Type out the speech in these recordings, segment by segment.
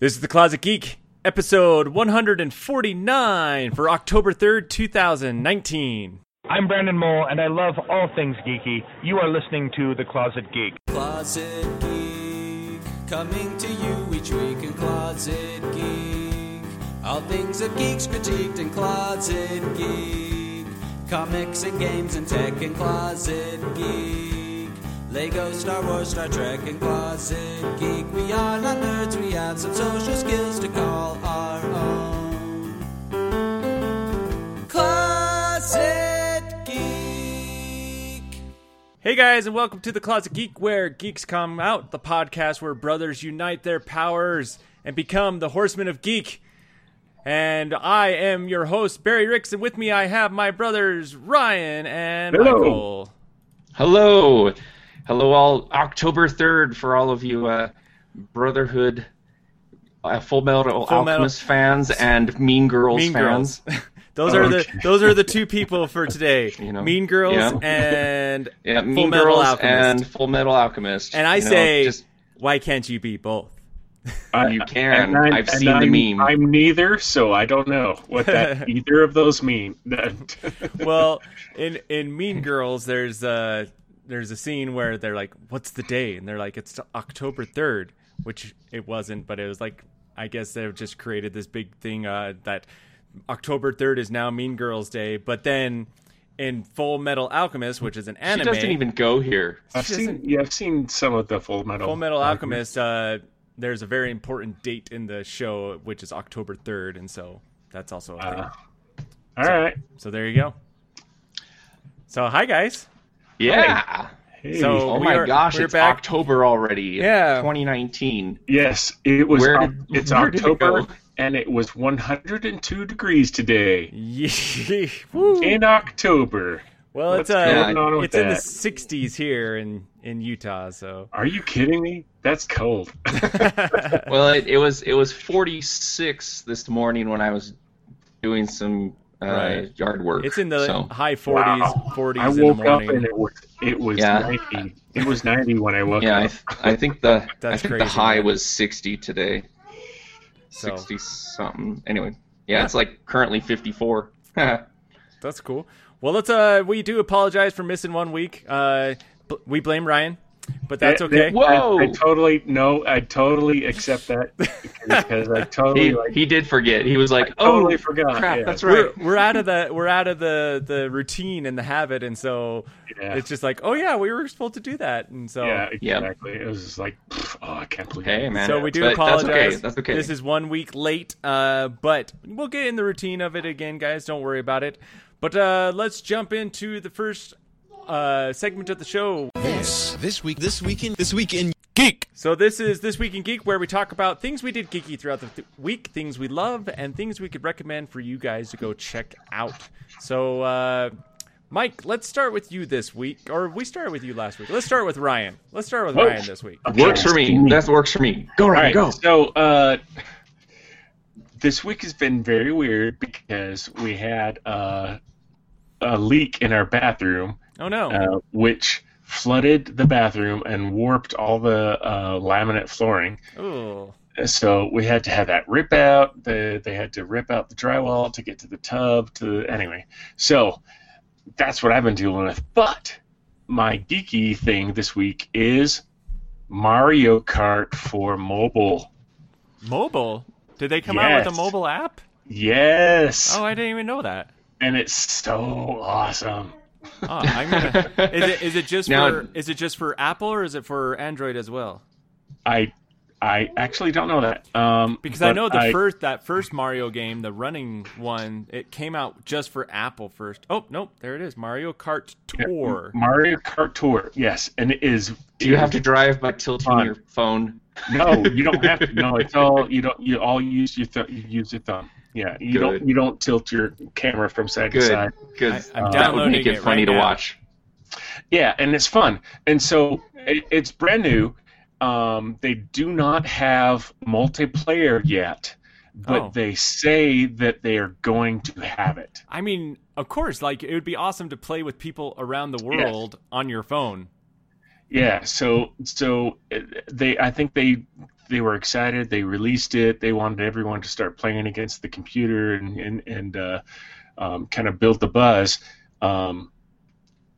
This is the Closet Geek, episode 149 for October 3rd, 2019. I'm Brandon Mole, and I love all things geeky. You are listening to The Closet Geek. Closet Geek, coming to you each week in Closet Geek. All things of geeks critiqued in Closet Geek. Comics and games and tech in Closet Geek. Lego, Star Wars, Star Trek, and Closet Geek. We are not nerds, we have some social skills to call our own. Closet Geek. Hey guys, and welcome to the Closet Geek, where geeks come out, the podcast where brothers unite their powers and become the horsemen of geek. And I am your host, Barry Ricks, and with me I have my brothers, Ryan and Hello. Michael. Hello, hello, all. October third for all of you, uh, Brotherhood, uh, Full Metal Full Metal- Alchemist fans, and Mean Girls Mean fans. Girls. those are the those are the two people for today. You know, mean Girls yeah. and Yeah, Full Mean Metal Alchemist. and Full Metal Alchemist. And I You know, say, just why can't you be both? you can. And I'm- I've and seen I'm, the meme. I'm neither, so I don't know what that either of those mean. well, in in Mean Girls, there's a there's a scene where they're like, "What's the day?" and they're like, "It's October 3rd," which it wasn't, but it was like I guess they've just created this big thing uh, that October 3rd is now Mean Girls Day. But then in Full Metal Alchemist, which is an she anime, doesn't even go here. I've seen yeah, I've seen some of the Full Metal. Full Metal Alchemist, uh, there's a very important date in the show, which is October 3rd, and so that's also a thing. Uh, all right. So there you go. So hi guys. Yeah. Hey. So- Oh my are- gosh, it's back. October already. Yeah. 2019. yes, it was. Where Oc- did- it's where did it October, and it was 102 degrees today Yeah. In October. Well, it's uh, going on with it's in the 60s here in in Utah. So Are you kidding me? That's cold. Well, it, it was it was 46 this morning when I was doing some uh, Right. yard work. it's in the so. high 40s, Wow. 40s I in the woke up and it was it was Yeah. 90. It was 90 when I woke Yeah, I, up. th- I think the I think crazy, the high man. was 60 today. So 60 something. Anyway, yeah, it's like currently 54. that's cool. Well, let's uh, we do apologize for missing one week. Uh, b- we blame Ryan, but that's That- okay. that- Whoa! I, I totally no. I totally accept that because I totally he, like. he did forget. He was like, I totally "Oh, forgot, crap, yeah. that's right." We're, we're out of the we're out of the the routine and the habit, and so Yeah. it's just like, oh yeah, we were supposed to do that, and so Yeah, Yeah. exactly. It was just like, oh, I can't believe Hey, it. man. So we do But apologize. That's okay. That's okay. This is one week late, uh, but we'll get in the routine of it again, guys. Don't worry about it. But uh, let's jump into the first uh, segment of the show. This this week this weekend this weekend geek. So this is this week in geek, where we talk about things we did geeky throughout the th- week, things we love, and things we could recommend for you guys to go check out. So, uh, Mike, let's start with you this week, or we started with you last week. Let's start with Ryan. Let's start with Whoa. Ryan this week. works for me. That works for me. Go All right, right, go. so uh, this week has been very weird because we had uh, a leak in our bathroom, Oh no! uh, which flooded the bathroom and warped all the uh, laminate flooring. oh, So we had to have that rip out. The, they had to rip out the drywall to get to the tub. To anyway, so that's what I've been dealing with. But my geeky thing this week is Mario Kart for mobile. mobile. Did they come out with a mobile app? Yes, Oh, I didn't even know that. and it's so awesome. Oh, I'm gonna. Is it is it just Now- for is it just for Apple or is it for Android as well? I I actually don't know that. Um, Because I know the first that first Mario game, the running one, it came out just for Apple first. Oh nope, there it is, Mario Kart Tour. Mario Kart Tour. Yes, and it is. Do you have to drive by tilting Fun. your phone? No, you don't have to. No, it's all you don't. You all use your th- you use your thumb. Yeah, you Good. don't. You don't tilt your camera from side to side. because I- I'm that would make it, it funny right to now. watch. Yeah, and it's fun. And so it, it's brand new. Um, they do not have multiplayer yet, but Oh. they say that they are going to have it. I mean, of course, like it would be awesome to play with people around the world on your phone. Yeah, so so uh, they I think they they were excited. They released it. They wanted everyone to start playing against the computer and and and uh, um, kind of build the buzz. Um,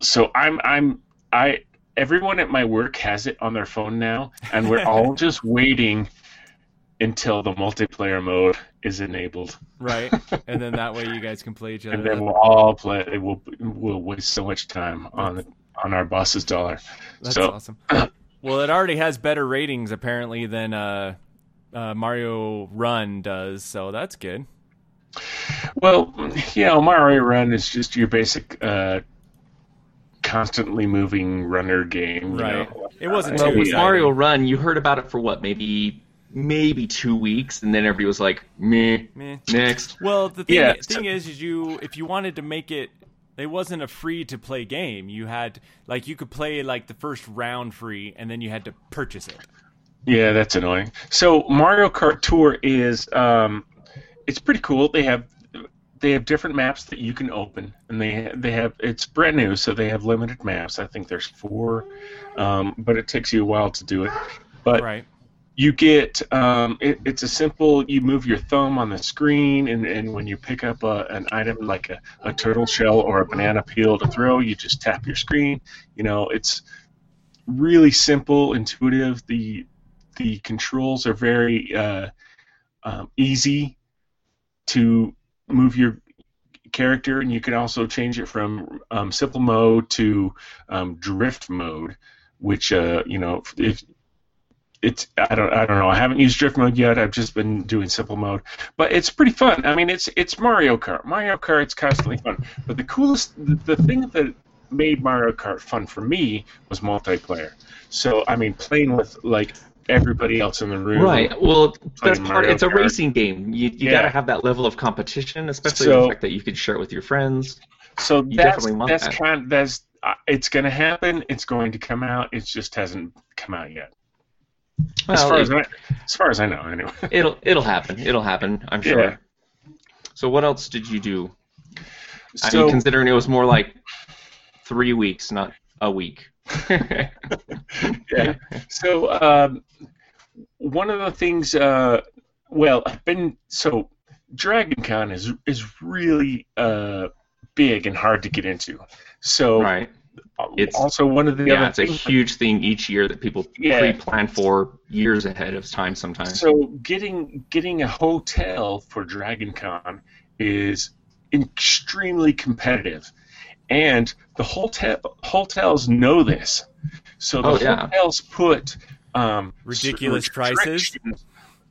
so I'm I'm I everyone at my work has it on their phone now, and we're all just waiting until the multiplayer mode is enabled, Right. and then that way you guys can play each other. and then we'll all play. We'll we'll waste so much time on on our boss's dollar. That's so awesome. well, it already has better ratings apparently than uh, uh, Mario Run does, so that's good. Well, you know, Mario Run is just your basic, uh, constantly moving runner game. you Right. know. It wasn't too Well, with. Mario Run, you heard about it for what, maybe maybe two weeks, and then everybody was like, meh, Meh. next. Well, the thing, Yeah, thing is, is you if you wanted to make it, it wasn't a free to play game. You had like you could play like the first round free, and then you had to purchase it. Yeah, that's annoying. So Mario Kart Tour is, um, it's pretty cool. They have they have different maps that you can open, and they they have it's brand new, so they have limited maps. I think there's four, um, but it takes you a while to do it. But Right. You get um, it, it's a simple you move your thumb on the screen and, and when you pick up a, an item like a, a turtle shell or a banana peel to throw you just tap your screen. You know it's really simple intuitive. The the controls are very uh, um, easy to move your character and you can also change it from um, simple mode to um, drift mode which uh, you know if it's I don't I don't know. I haven't used drift mode yet. I've just been doing simple mode, but it's pretty fun. I mean, it's it's Mario Kart. Mario Kart Kart's constantly fun. But the coolest, the, the thing that made Mario Kart fun for me was multiplayer. So I mean, playing with like everybody else in the room. Right. Well, that's part. Mario It's a racing game. You you Yeah. gotta have that level of competition, especially So- the fact that you can share it with your friends. So You that's definitely want that's that. kind that's uh, it's going to happen. It's going to come out. It just hasn't come out yet. As far it- as I, as far as I know, anyway. It'll it'll happen. It'll happen. I'm sure. Yeah. So what else did you do? I So mean, considering it was more like three weeks, not a week. yeah. So um, one of the things, uh, well, I've been so Dragon Con is is really uh, big and hard to get into. So right. It's- also one of the Yeah, other it's a huge thing each year that people Yeah. pre-plan for years ahead of time. Sometimes. So getting getting a hotel for Dragon Con is extremely competitive, and the hotel hotels know this. So the Oh, yeah. hotels put um, Ridiculous prices?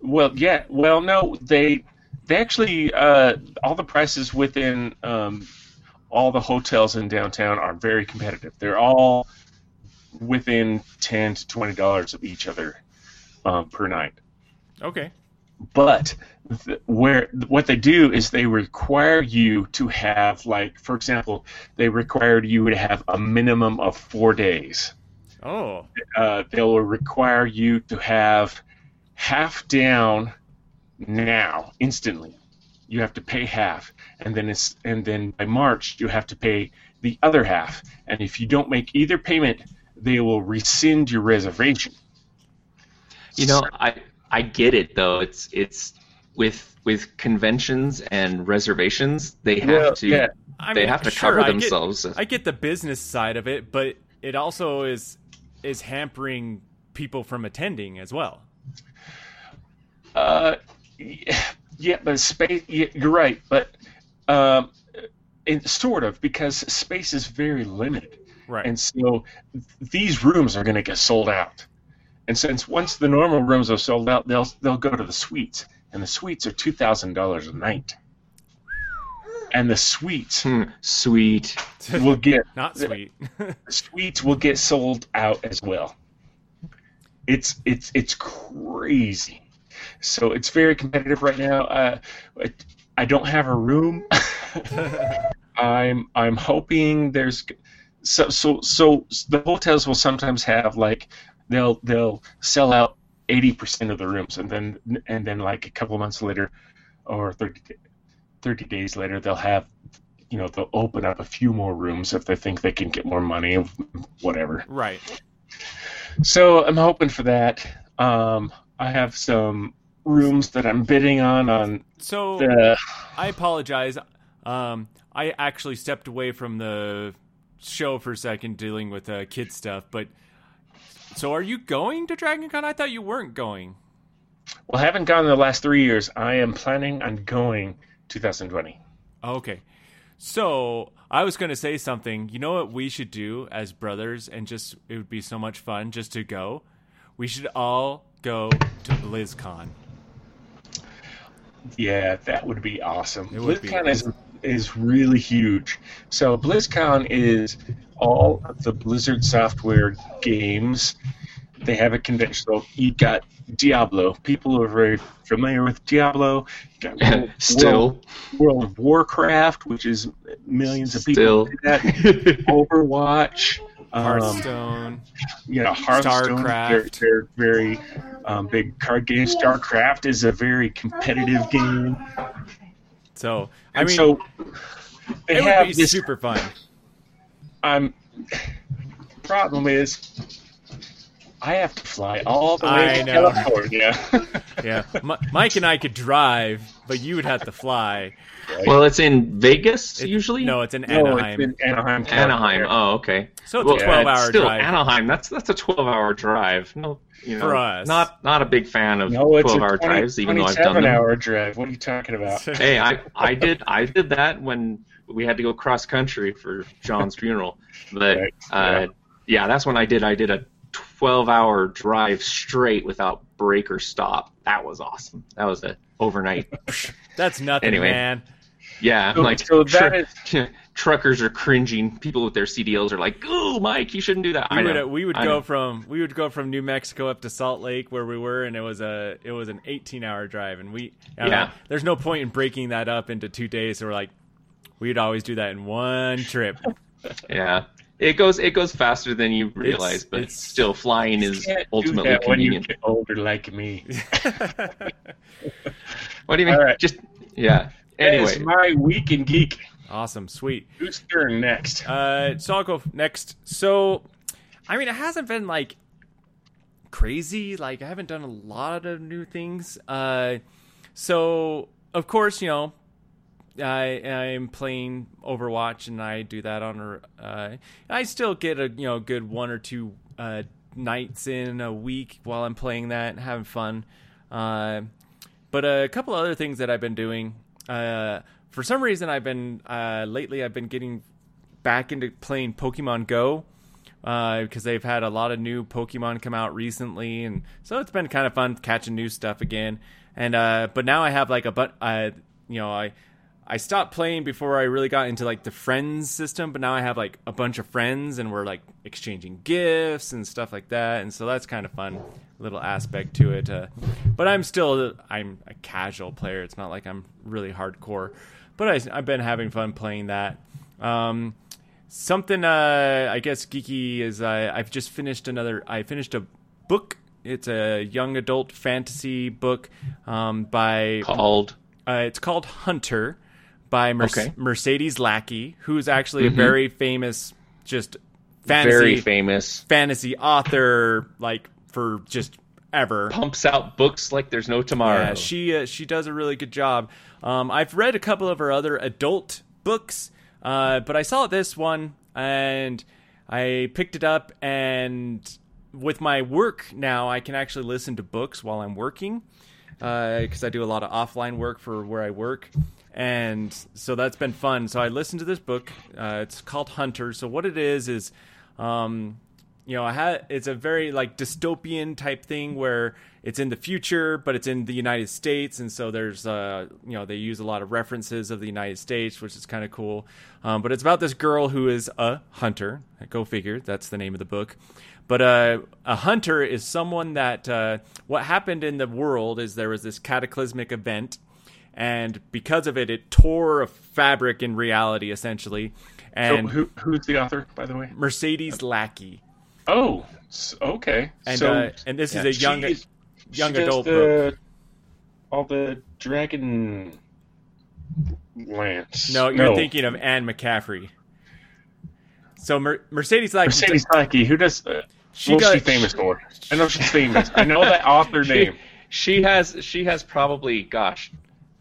Well, yeah. Well, no, they they actually uh, all the prices within um, all the hotels in downtown are very competitive. They're all within ten to twenty dollars of each other um, per night Okay. but th- where what they do is they require you to have like for example they required you to have a minimum of four days Oh. uh, they'll require you to have half down now instantly you have to pay half and then it's and then by march you have to pay the other half and if you don't make either payment they will rescind your reservation You know, I I get it though. It's it's with with conventions and reservations, they have Well, to yeah. I they mean, have to sure, cover I get- themselves. I get the business side of it, but it also is is hampering people from attending as well. Uh, yeah, but space. Yeah, you're right, but um, it, sort of because space is very limited, Right. and so these rooms are going to get sold out. And since once the normal rooms are sold out, they'll they'll go to the suites, and the suites are two thousand dollars a night. And the suites Hmm, sweet. will get Not sweet. suites will get sold out as well. It's it's it's crazy. So it's very competitive right now. Uh, I, I don't have a room. I'm I'm hoping there's so so so the hotels will sometimes have like they'll they'll sell out eighty percent of the rooms and then and then like a couple months later or 30, 30 days later they'll have you know they'll open up a few more rooms if they think they can get more money whatever right. So I'm hoping for that. Um, I have some rooms that I'm bidding on on So the. I apologize. Um, I actually stepped away from the show for a second, dealing with uh, kid stuff. But so, are you going to Dragon Con? I thought you weren't going. Well, I haven't gone in the last three years. I am planning on going 2020. Okay. So I was going to say something. You know what we should do as brothers, and just it would be so much fun just to go. We should all go to BlizzCon. Yeah, that would be awesome. It would be BlizzCon is is really huge. So BlizzCon is all of the Blizzard software games. They have a convention. So you got Diablo. People are very familiar with Diablo. You got World, Still. World, World of Warcraft, which is millions of Still. people. do That. Overwatch. Um, Hearthstone. you know, Hearthstone, StarCraft. They're, they're very um, big card games. StarCraft is a very competitive game. So I And mean, so they it have would be this. super fun. Um, problem is, I have to fly all the way I to know. California. Yeah, M- Mike and I could drive, but you would have to fly. Well, it's in Vegas It- usually. No, it's in no, Anaheim. it's in Anaheim, Anaheim. California. Oh, okay. So it's Well, a yeah, twelve-hour still, drive. Anaheim. That's that's a twelve-hour drive. No, you know, For us. not not a big fan of No, it's a twelve-hour 20, drives, even though I've done 27 them. hour drive. What are you talking about? hey, I I did I did that when we had to go cross country for John's funeral. But Right, uh, yeah. that's when I did I did a 12-hour drive straight without break or stop. That was awesome. That was a overnight. That's nothing, Anyway. man. Yeah, So- like so that tru- truckers are cringing. People with their CDLs are like, "Ooh, Mike, you shouldn't do that." We I would know. Uh, we would I go know. from we would go from New Mexico up to Salt Lake where we were, and it was a it was an 18 hour drive, and we I Yeah. know, there's no point in breaking that up into two days. So we're like, we'd always do that in one trip. Yeah, it goes it goes faster than you realize, but it's- still flying is can't do ultimately that when you get older like me. What do you mean? All right. Just yeah. That is Anyway, my week in geek. awesome, sweet. Who's turn next? Uh, so I'll go next. So, I mean, it hasn't been like crazy. Like I haven't done a lot of new things. Uh, so of course, you know, I I'm playing Overwatch, and I do that on. a- Uh, I still get a you know good one or two uh, nights in a week while I'm playing that, and having fun. Uh, but a couple other things that I've been doing. Uh, for some reason, I've been uh, lately. I've been getting back into playing Pokemon Go because they've had a lot of new Pokemon come out recently, and so it's been kind of fun catching new stuff again. And uh, but now I have like a but uh, you know I I stopped playing before I really got into like the friends system, but now I have like a bunch of friends and we're like exchanging gifts and stuff like that, and so that's kind of fun little aspect to it. Uh, but I'm still I'm a casual player. It's not like I'm really hardcore, but I, I've been having fun playing that. Um, something uh, I guess geeky is uh, I've just finished another. I finished a book. It's a young adult fantasy book um, by called uh, it's called Hunter by Mer- Okay. Mercedes Lackey, who's actually a very famous, just fantasy very famous. fantasy author, like for just ever. Pumps out books like there's no tomorrow. Yeah, she uh, she does a really good job. Um, I've read a couple of her other adult books, uh, but I saw this one and I picked it up. And with my work now, I can actually listen to books while I'm working because I do a lot of offline work for where I work. And so that's been fun. So I listened to this book. Uh, it's called Hunter. So what it is is, um, you know, I had it's a very like dystopian type thing where it's in the future, but it's in the United States, and so there's uh, you know, they use a lot of references of the United States, which is kind of cool. Um, but it's about this girl who is a hunter. Go figure. That's the name of the book. But uh, a hunter is someone that uh, what happened in the world is there was this cataclysmic event, and because of it, it tore a fabric in reality essentially. So And who, who's the author, by the way? Mercedes Lackey. Oh, okay. And so uh, and this is a young she- young she does adult the, book. All the dragon lance. No, you're thinking of Anne McCaffrey. So Mer- Mercedes Lackey. Mercedes Lackey. Who does? Uh, she What's does, she famous for? I know she's famous. I know that author She, name. she has she has probably gosh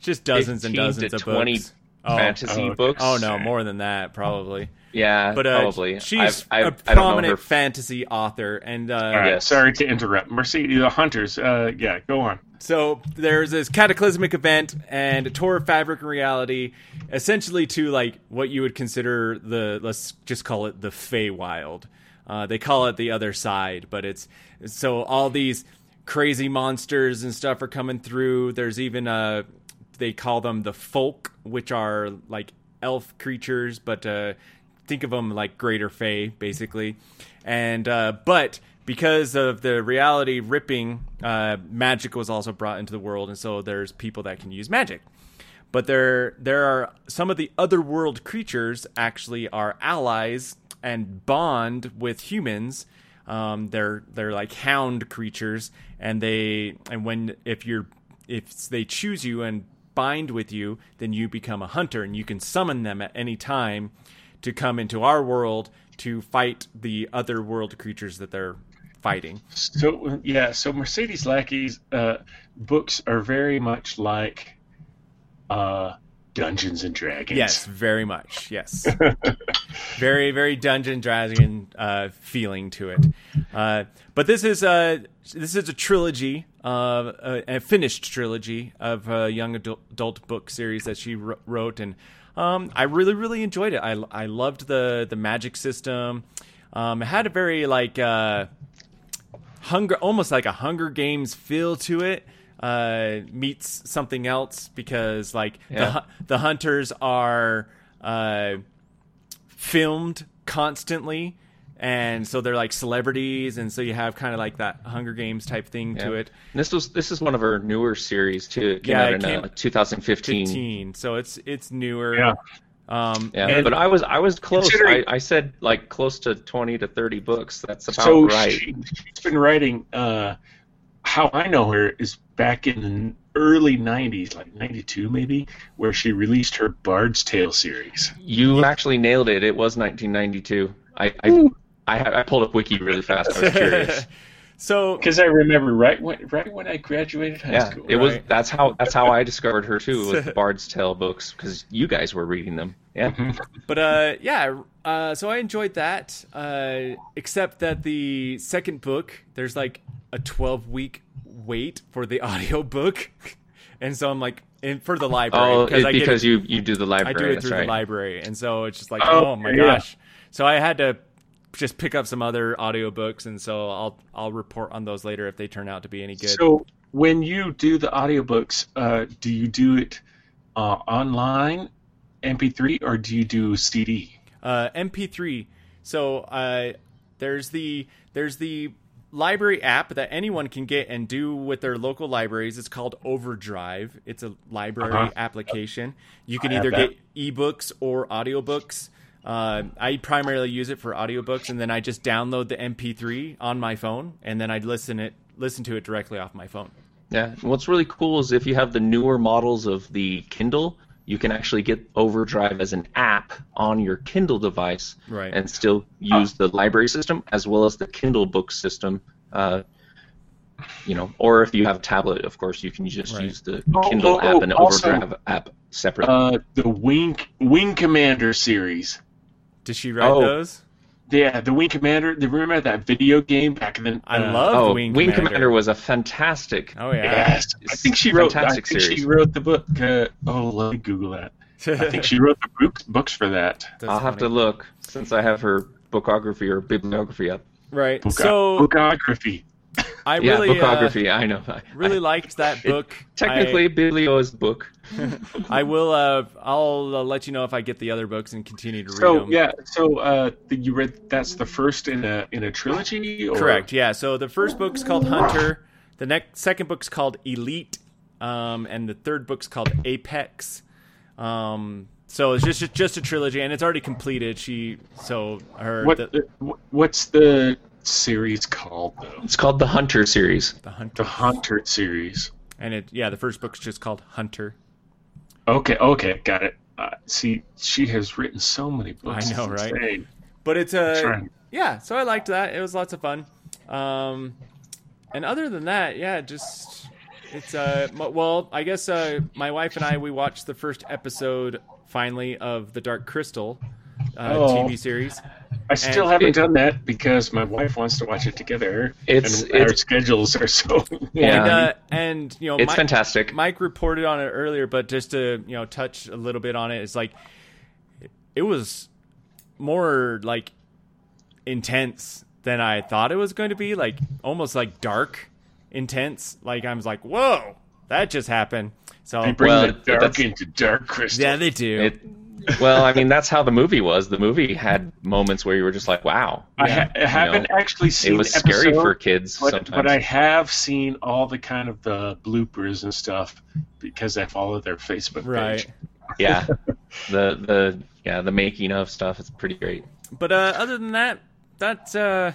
Just dozens and 15 to dozens of 20 books. Oh, fantasy oh, books. oh no, more than that probably. Yeah, But uh, probably. she's I've, I've, a I prominent her fantasy author, and uh, All right, Yes. sorry to interrupt. Mercedes, the Hunters. Uh, yeah, go on. So there's this cataclysmic event and a tour of fabric and reality, essentially to like what you would consider the let's just call it the Feywild. Uh, they call it the other side, but it's so all these crazy monsters and stuff are coming through. There's even uh they call them the folk, which are like elf creatures, but uh, think of them like greater Fey, basically. And uh, but because of the reality ripping, uh, magic was also brought into the world, and so there's people that can use magic. But there there are some of the other world creatures actually are allies and bond with humans. Um, they're they're like hound creatures, and they and when if you're if they choose you and bind with you, then you become a hunter, and you can summon them at any time to come into our world to fight the other world creatures that they're fighting. So yeah, so Mercedes Lackey's uh, books are very much like uh, Dungeons and Dragons. Yes, very much. Yes, very very Dungeon Dragon uh, feeling to it. Uh, but this is a this is a trilogy, uh, a, a finished trilogy of a young adult, adult book series that she wrote, and um, I really really enjoyed it. I I loved the the magic system. Um, it had a very like uh, hunger, almost like a Hunger Games feel to it. Uh, meets something else because like the Yeah. hu- the hunters are uh, filmed constantly, and so they're like celebrities, and so you have kind of like that Hunger Games type thing to it. And This was this is one of our newer series too. It came Yeah, out it in came- uh, 2015. 15, so it's it's newer. Yeah. Um, Yeah, and- but I was I was close. I, I said like close to 20 to 30 books. That's about So right. she, she's been writing. Uh, how I know her is back in the early '90s, like '92 maybe, where she released her Bard's Tale series. You actually nailed it. It was 1992. I I, I, I pulled up wiki really fast. I was curious. so Because I remember right when right when I graduated high Yeah, school. it was. That's how that's how I discovered her too. Was the Bard's Tale books because you guys were reading them. Yeah. But uh, yeah, uh, so I enjoyed that. Uh, except that the second book, there's like a 12 week wait for the audiobook. and so I'm like, in, for the library. Oh, because it, I get because it, you you do the library. I library. do it through right. the library. And so it's just like, Oh, oh, my yeah. gosh. So I had to just pick up some other audiobooks. And so I'll, I'll report on those later if they turn out to be any good. So when you do the audiobooks, uh, do you do it uh, online, MP3, or do you do CD? uh, MP3. So uh, there's the there's the library app that anyone can get and do with their local libraries. It's called Overdrive. It's a library Uh-huh. application. You can I either that. get ebooks or audiobooks. Uh, I primarily use it for audiobooks, and then I just download the MP3 on my phone, and then I listen it listen to it directly off my phone. Yeah. What's really cool is if you have the newer models of the Kindle, you can actually get Overdrive as an app on your Kindle device Right. and still use the library system as well as the Kindle book system. Uh, you know, or if you have a tablet, of course, you can just Right. use the Oh, Kindle oh, app oh, and the also- Overdrive app separately. Uh, the Wing Wing Commander series. Did she write Oh. those? Yeah, the Wing Commander. Do you remember that video game back then? I uh, love oh, Wing, Wing, Commander. Commander. was a fantastic. Oh yeah. Yes, I think she It's wrote. I fantastic think she wrote the book. Uh, oh, let me Google that. I think she wrote the book, books for that. That's I'll have to look since I have her bookography or bibliography up. Right. Book- so bookography. I yeah, really uh. I know. I- really liked that It- book. Technically, biblio is book. I, I will. Uh, I'll uh, let you know if I get the other books and continue to read So them. yeah, so uh, you read that's the first in a in a trilogy. Or? Correct. Yeah. So the first book's called Hunter. The next second book's called Elite, um, and the third book's called Apex. Um, so it's just just a trilogy, and it's already completed. She so her What the, what's the series called though? It's called the Hunter series. the Hunter, The Hunter series. and it yeah the first book's just called Hunter. Okay, okay, got it. Uh, see, she has written so many books. I know, it's right? insane. But it's a Sure. yeah. So I liked that. It was lots of fun. Um, and other than that, yeah, just it's uh, m- well, I guess uh, my wife and I we watched the first episode finally of the Dark Crystal uh, Oh. TV series. I still And haven't it- done that because my wife wants to watch it together. It's- and our schedules are so. Yeah. And, uh, and you know, It's Mi- fantastic. Mike reported on it earlier, but just to you know touch a little bit on it, it's like it was more like intense than I thought it was going to be. Like almost like dark, intense. Like I was like, whoa, that just happened. So They bring Well, the dark into dark crystal. yeah, they do. It, well, I mean, that's how the movie was. The movie had moments where you were just like, "Wow." I, ha- I haven't actually seen It was scary for kids but, sometimes. but I have seen all the kind of the bloopers and stuff because I follow their Facebook right. page. yeah, the the yeah the making of stuff is pretty great. But uh, other than that, that's uh,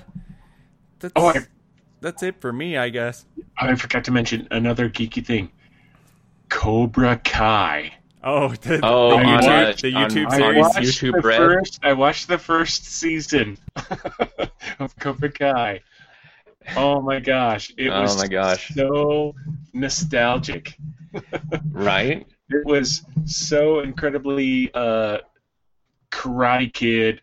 that's Oh, I, that's it for me, I guess. I forgot to mention another geeky thing. Cobra Kai. Oh, the, Oh, the YouTube, uh, the YouTube on I series. watched YouTube the Red. first. I watched the first season of Cobra Kai. Oh my gosh! It Oh was my gosh. so nostalgic. Right? It was so incredibly uh, Karate Kid,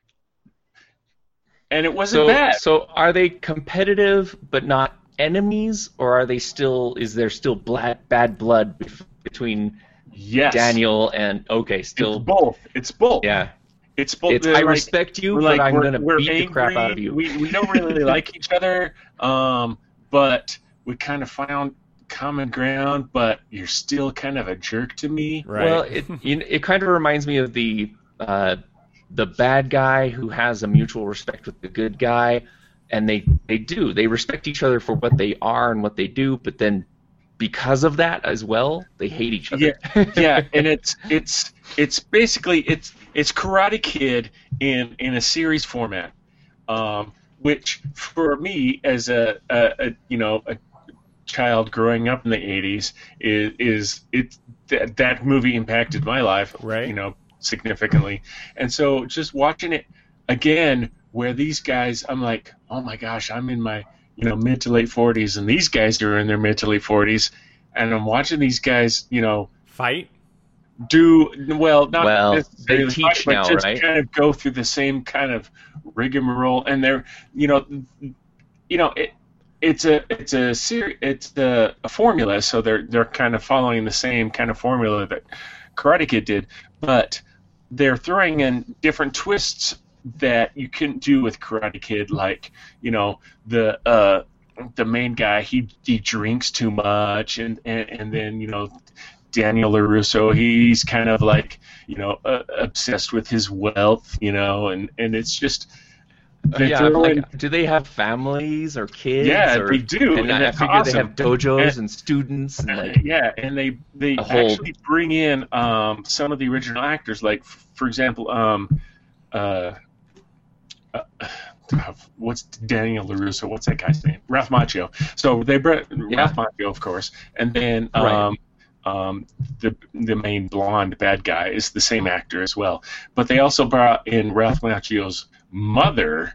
and it wasn't So bad. so are they competitive but not enemies, or are they still? Is there still bad bad blood bef- between yes, Daniel and? Okay, still. It's both. It's both. Yeah, It's both. it's. I like- respect you, we're but like I'm we're, gonna we're beat angry. the crap out of you. We we don't really like each other, um, but we kind of found common ground. But you're still kind of a jerk to me. Right. Well, it you know, it kind of reminds me of the uh, the bad guy who has a mutual respect with the good guy, and they they do they respect each other for what they are and what they do, but then because of that as well, they hate each other. Yeah, yeah, and it's it's it's basically it's it's Karate Kid in in a series format, um, which for me as a, a, a you know a child growing up in the '80s is is it that that movie impacted my life, Right. You know, significantly, and so just watching it again, where these guys, I'm like, oh my gosh, I'm in my you know mid to late 40s, and these guys are in their mid to late 40s, and I'm watching these guys, you know Fight. do well not Well, necessarily they teach fight, but now, just right? kind of go through the same kind of rigmarole and they're you know you know it it's a it's a series it's a, a formula so they're they're kind of following the same kind of formula that Karate Kid did but they're throwing in different twists that you couldn't do with Karate Kid like you know the uh the main guy he he drinks too much and and, and then you know Daniel LaRusso, he's kind of like, you know, uh, obsessed with his wealth, you know, and, and it's just, they yeah, like, in- do they have families or kids? Yeah, or, they do, And, and I figure awesome. they have dojos And- and, students and uh, like yeah, and they they whole- actually bring in um, some of the original actors, like for example, um, uh, uh, what's Daniel LaRusso? What's that guy's name? Ralph Macchio. So they brought Ralph Macchio, of course, and then Right. um, um, the the main blonde bad guy is the same actor as well. But they also brought in Ralph Macchio's mother,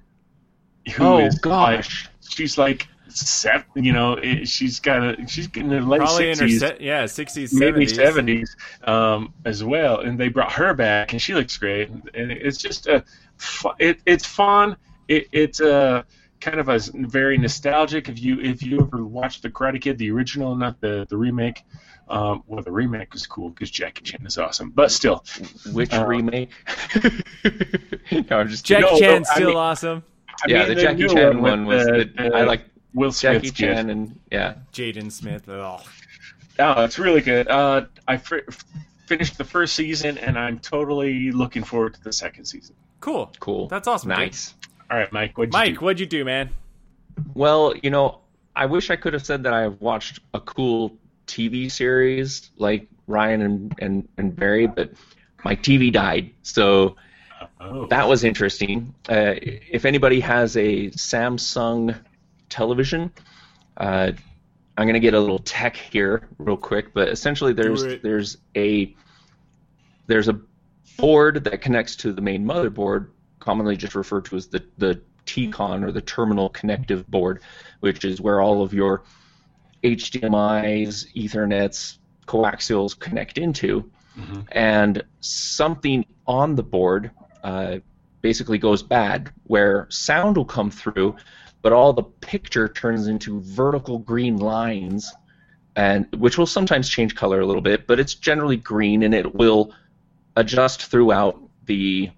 who Oh, is gosh. like- she's like. Seven, you know, it, she's got a she's in her late Probably in her 60s se- yeah sixties maybe seventies. seventies um, as well, and they brought her back, and she looks great. And it's just a, it, it's fun. It, it's a kind of a very nostalgic. If you if you ever watched the Karate Kid, the original, not the the remake. Um, well, the remake was cool because Jackie Chan is awesome, but still, which uh, remake? no, I'm just Jackie No, no, Chan's I still mean- awesome. I yeah, mean, the Jackie Chan with one was the- the, the I like Will Jackie Smith's Chan kid. and yeah. Jaden Smith. Oh, Oh, it's really good. Uh, I fr- finished the first season, and I'm totally looking forward to the second season. cool. Cool. That's awesome. dude. Nice. All right, Mike. What'd you Mike, do? what'd you do, man? Well, you know, I wish I could have said that I have watched a cool TV series like Ryan and, and, and Barry, but my TV died. So Oh. that was interesting. Uh, if anybody has a Samsung television, uh, I'm gonna get a little tech here real quick, but essentially there's there's a there's a board that connects to the main motherboard, commonly just referred to as the the TCON or the terminal connective board, which is where all of your HDMI's, Ethernets, coaxials connect into. And something on the board uh, basically goes bad, where sound will come through, but all the picture turns into vertical green lines, and which will sometimes change color a little bit, but it's generally green, and it will adjust throughout the,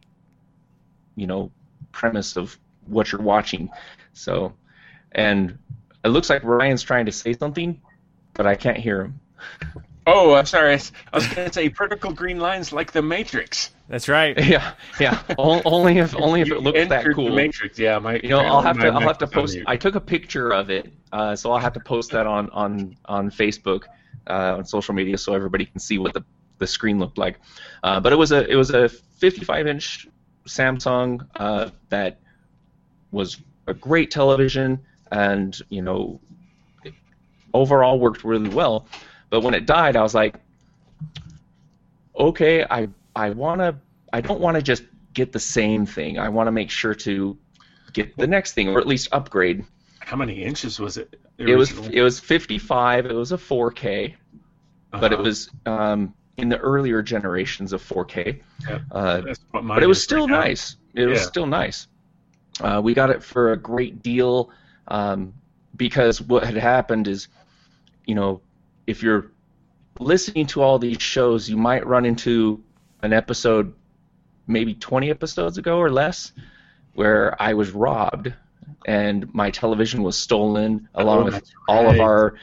you know, premise of what you're watching. So, and it looks like Ryan's trying to say something, but I can't hear him. Oh, I'm sorry. I was going to say vertical green lines like the Matrix. That's right. Yeah, yeah. O- only if only if You it looks that entered cool. The Matrix, yeah. My, You know, I'll have to I'll have to post. I took a picture of it, uh, so I'll have to post that on on on Facebook, uh, on social media, so everybody can see what the the screen looked like. Uh, but it was a it was a 55 inch Samsung uh, that was a great television, and you know, it overall worked really well. But when it died, I was like, okay, I I wanna I don't want to just get the same thing. I want to make sure to get the next thing, or at least upgrade. How many inches was it? It was it was 55. It was a 4K, but it Uh-huh. was um, in the earlier generations of 4K. Yep. Uh, That's what mine but it was still right nice. It was still nice. Uh, we got it for a great deal um, because what had happened is, you know, if you're listening to all these shows, you might run into an episode, maybe 20 episodes ago or less, where I was robbed and my television was stolen along Oh, with that's all of our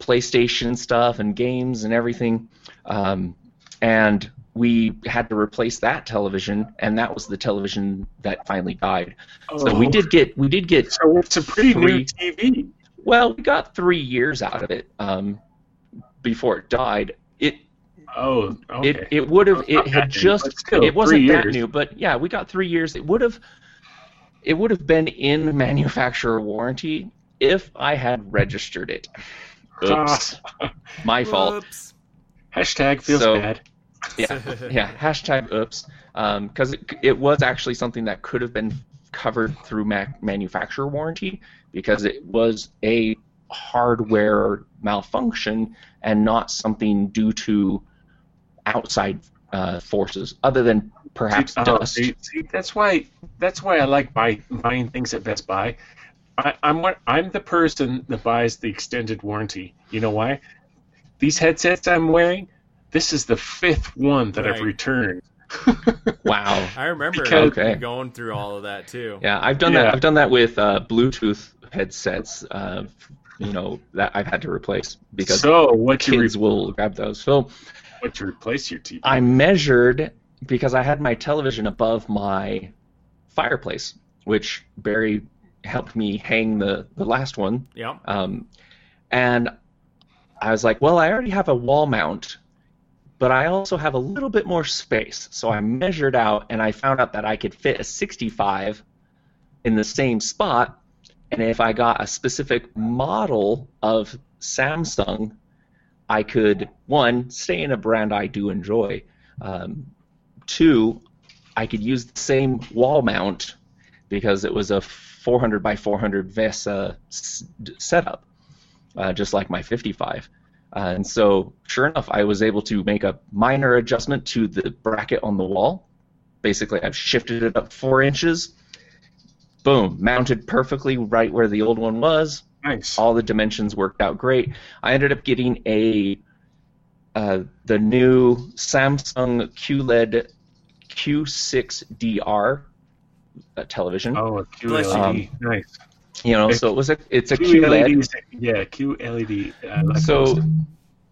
PlayStation stuff and games and everything. Um, and we had to replace that television, and that was the television that finally died. So we Oh. did get we did get So it's a pretty Three. new TV. well, we got three years out of it um, before it died. It Oh, okay. it it would have it had just still, it wasn't that years. new, but yeah, we got three years. It would have it would have been in manufacturer warranty if I had registered it. Oops, my fault. Whoops. Hashtag feels So- bad. yeah, yeah. Hashtag oops, um, because it, it was actually something that could have been covered through ma- manufacturer warranty because it was a hardware malfunction and not something due to outside uh, forces other than perhaps See, oh, dust. see, see, that's why that's why I like buy, buying things at Best Buy. I, I'm one, I'm the person that buys the extended warranty. You know why? These headsets I'm wearing, this is the fifth one that I've returned. Wow. I remember Because- Okay. going through all of that too. Yeah, I've done Yeah. that. I've done that with uh, Bluetooth headsets. Uh, you know that I've had to replace because so what you, re- kids will grab those. So. what you replace your TV? I measured because I had my television above my fireplace, which Barry helped me hang the, the last one. Yep. Um, and I was like, well, I already have a wall mount, but I also have a little bit more space. So I measured out and I found out that I could fit a 65 in the same spot. And if I got a specific model of Samsung, I could, one, stay in a brand I do enjoy. Um, two, I could use the same wall mount because it was a 400 by 400 VESA s- setup, uh, just like my 55. Uh, and so, sure enough, I was able to make a minor adjustment to the bracket on the wall. Basically, I've shifted it up four inches. Boom, mounted perfectly right where the old one was nice. all the dimensions worked out great. I ended up getting a uh, the new Samsung QLED Q60R uh, television. Oh, a Bless you. QLED. nice. you know, so it was a it's a QLED. QLED. Yeah, QLED. I like So those.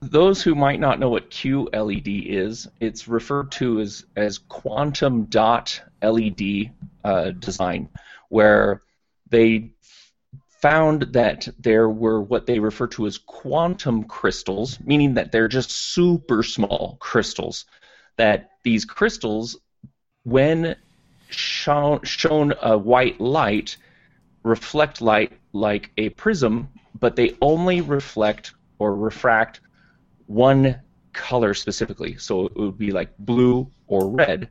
those who might not know what QLED is, it's referred to as as quantum dot LED uh, design, where they found that there were what they refer to as quantum crystals, meaning that they're just super small crystals. That these crystals, when shown, shown a white light, reflect light like a prism, but they only reflect or refract one color specifically. So it would be like blue or red.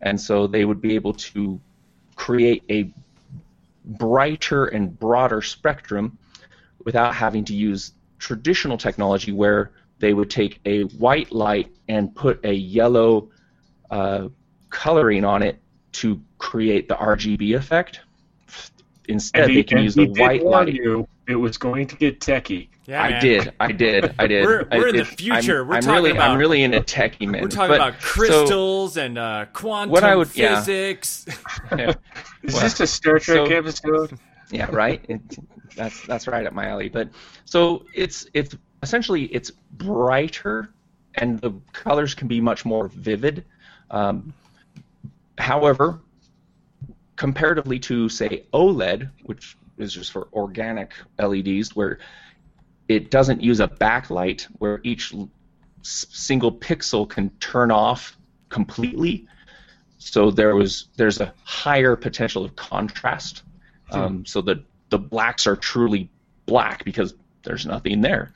And so they would be able to create a brighter and broader spectrum without having to use traditional technology where they would take a white light and put a yellow uh, coloring on it to create the RGB effect. Instead, he- they can use he the white light. You, it was going to get techie. Yeah, I man. did, I did, I did. We're- we're in the future. I'm, We're I'm talking really, about- I'm really into techie, man. We're talking But- about so- crystals and uh, quantum What I would- yeah. physics. Is Well, this a Star Trek so- episode? yeah, right. It, that's that's right up my alley. But so it's it's essentially it's brighter, and the colors can be much more vivid. Um, however, comparatively to say OLED, which is just for organic LEDs, where it doesn't use a backlight, where each single pixel can turn off completely. So there was there's a higher potential of contrast. Um, so the the blacks are truly black because there's nothing there.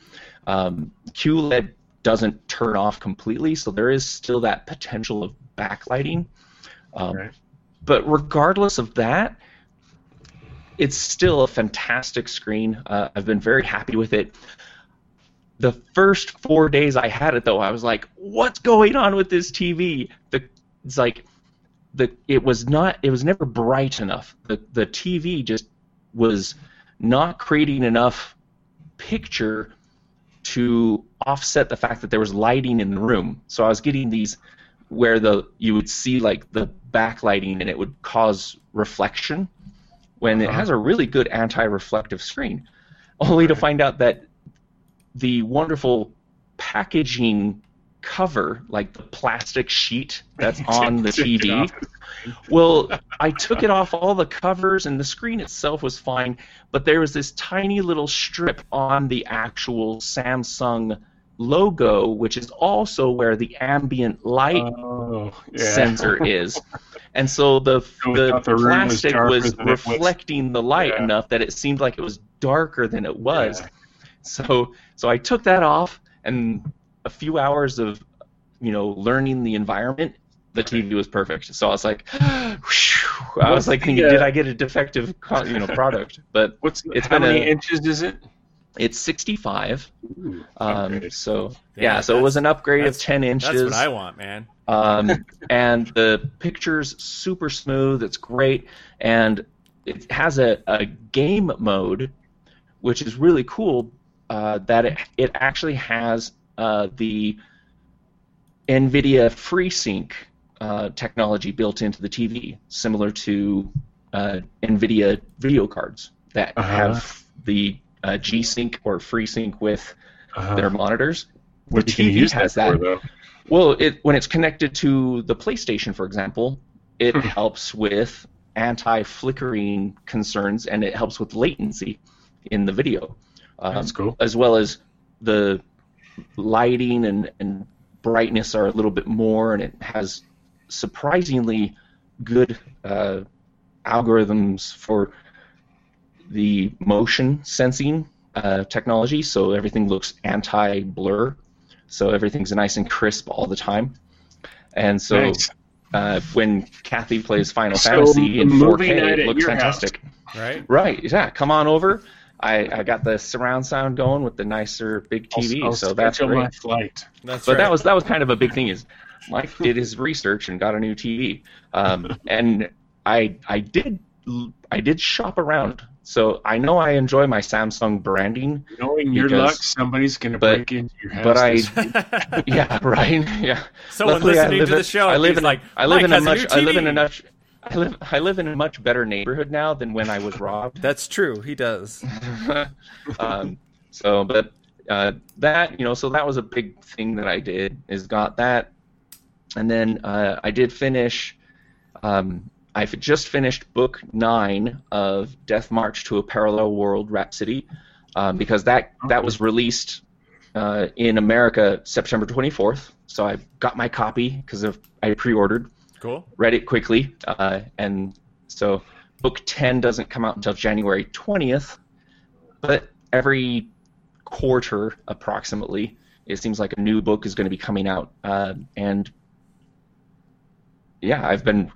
Um, QLED doesn't turn off completely, so there is still that potential of backlighting. Um, Right. But regardless of that, it's still a fantastic screen. Uh, I've been very happy with it. The first four days I had it, though, I was like, "What's going on with this TV?" The, it's like the it was not it was never bright enough. The the TV just was not creating enough picture to offset the fact that there was lighting in the room. So I was getting these where the you would see like the backlighting and it would cause reflection when it has a really good anti-reflective screen only to find out that the wonderful packaging cover like the plastic sheet that's on the TV well, I took it off all the covers, and the screen itself was fine, but there was this tiny little strip on the actual Samsung logo, which is also where the ambient light Oh, yeah. sensor is. And so the So the the was plastic was was. reflecting the light Yeah. enough that it seemed like it was darker than it was. Yeah. So so I took that off, and a few hours of you know learning the environment, the TV was perfect. So I was like, whew, I was like thinking, uh, did I get a defective you know product? But What's It's how many a- inches is it? It's 65. Ooh, Um, so Yeah, yeah, so it was an upgrade of 10 inches. That's what I want, man. um, and the picture's super smooth. It's great, and it has a, a game mode, which is really cool. Uh, that it it actually has uh, the NVIDIA FreeSync uh, technology built into the TV, similar to uh, NVIDIA video cards that Uh-huh. have the uh, G-Sync or FreeSync with Uh-huh. their monitors. what the TV use has that, for? Well, it when it's connected to the PlayStation, for example, it Hmm. helps with anti-flickering concerns and it helps with latency in the video, um, That's cool. as well as the lighting and, and brightness are a little bit more, and it has surprisingly good uh, algorithms for the motion sensing uh, technology, so everything looks anti-blur, so everything's nice and crisp all the time. And so Nice. uh, when Kathy plays Final So, Fantasy in 4K, it looks your house. fantastic. Right? Right? Yeah, come on over. I, I got the surround sound going with the nicer big TV, I'll, I'll so that's schedule great. my flight. That's But right. that was that was kind of a big thing. Is Mike did his research and got a new TV, um, and I I did I did shop around. So I know I enjoy my Samsung branding, Knowing your luck, somebody's going to but- break into your house. but I yeah right yeah. Someone Luckily, I listening live to the show I live in like, I live in a much I live in a much I live I live in a much better neighborhood now than when I was robbed. That's true. He does. um, so, but uh, that you know, so that was a big thing that I did is got that, and then uh, I did finish. Um, I've just finished book nine of Death March to a Parallel World Rhapsody, um, because that that was released uh, in America September 24th. So I got my copy because I pre-ordered Cool. read it quickly, uh, and so book 10 doesn't come out until January 20th, but every quarter, approximately, it seems like a new book is going to be coming out. Uh, and yeah, I've been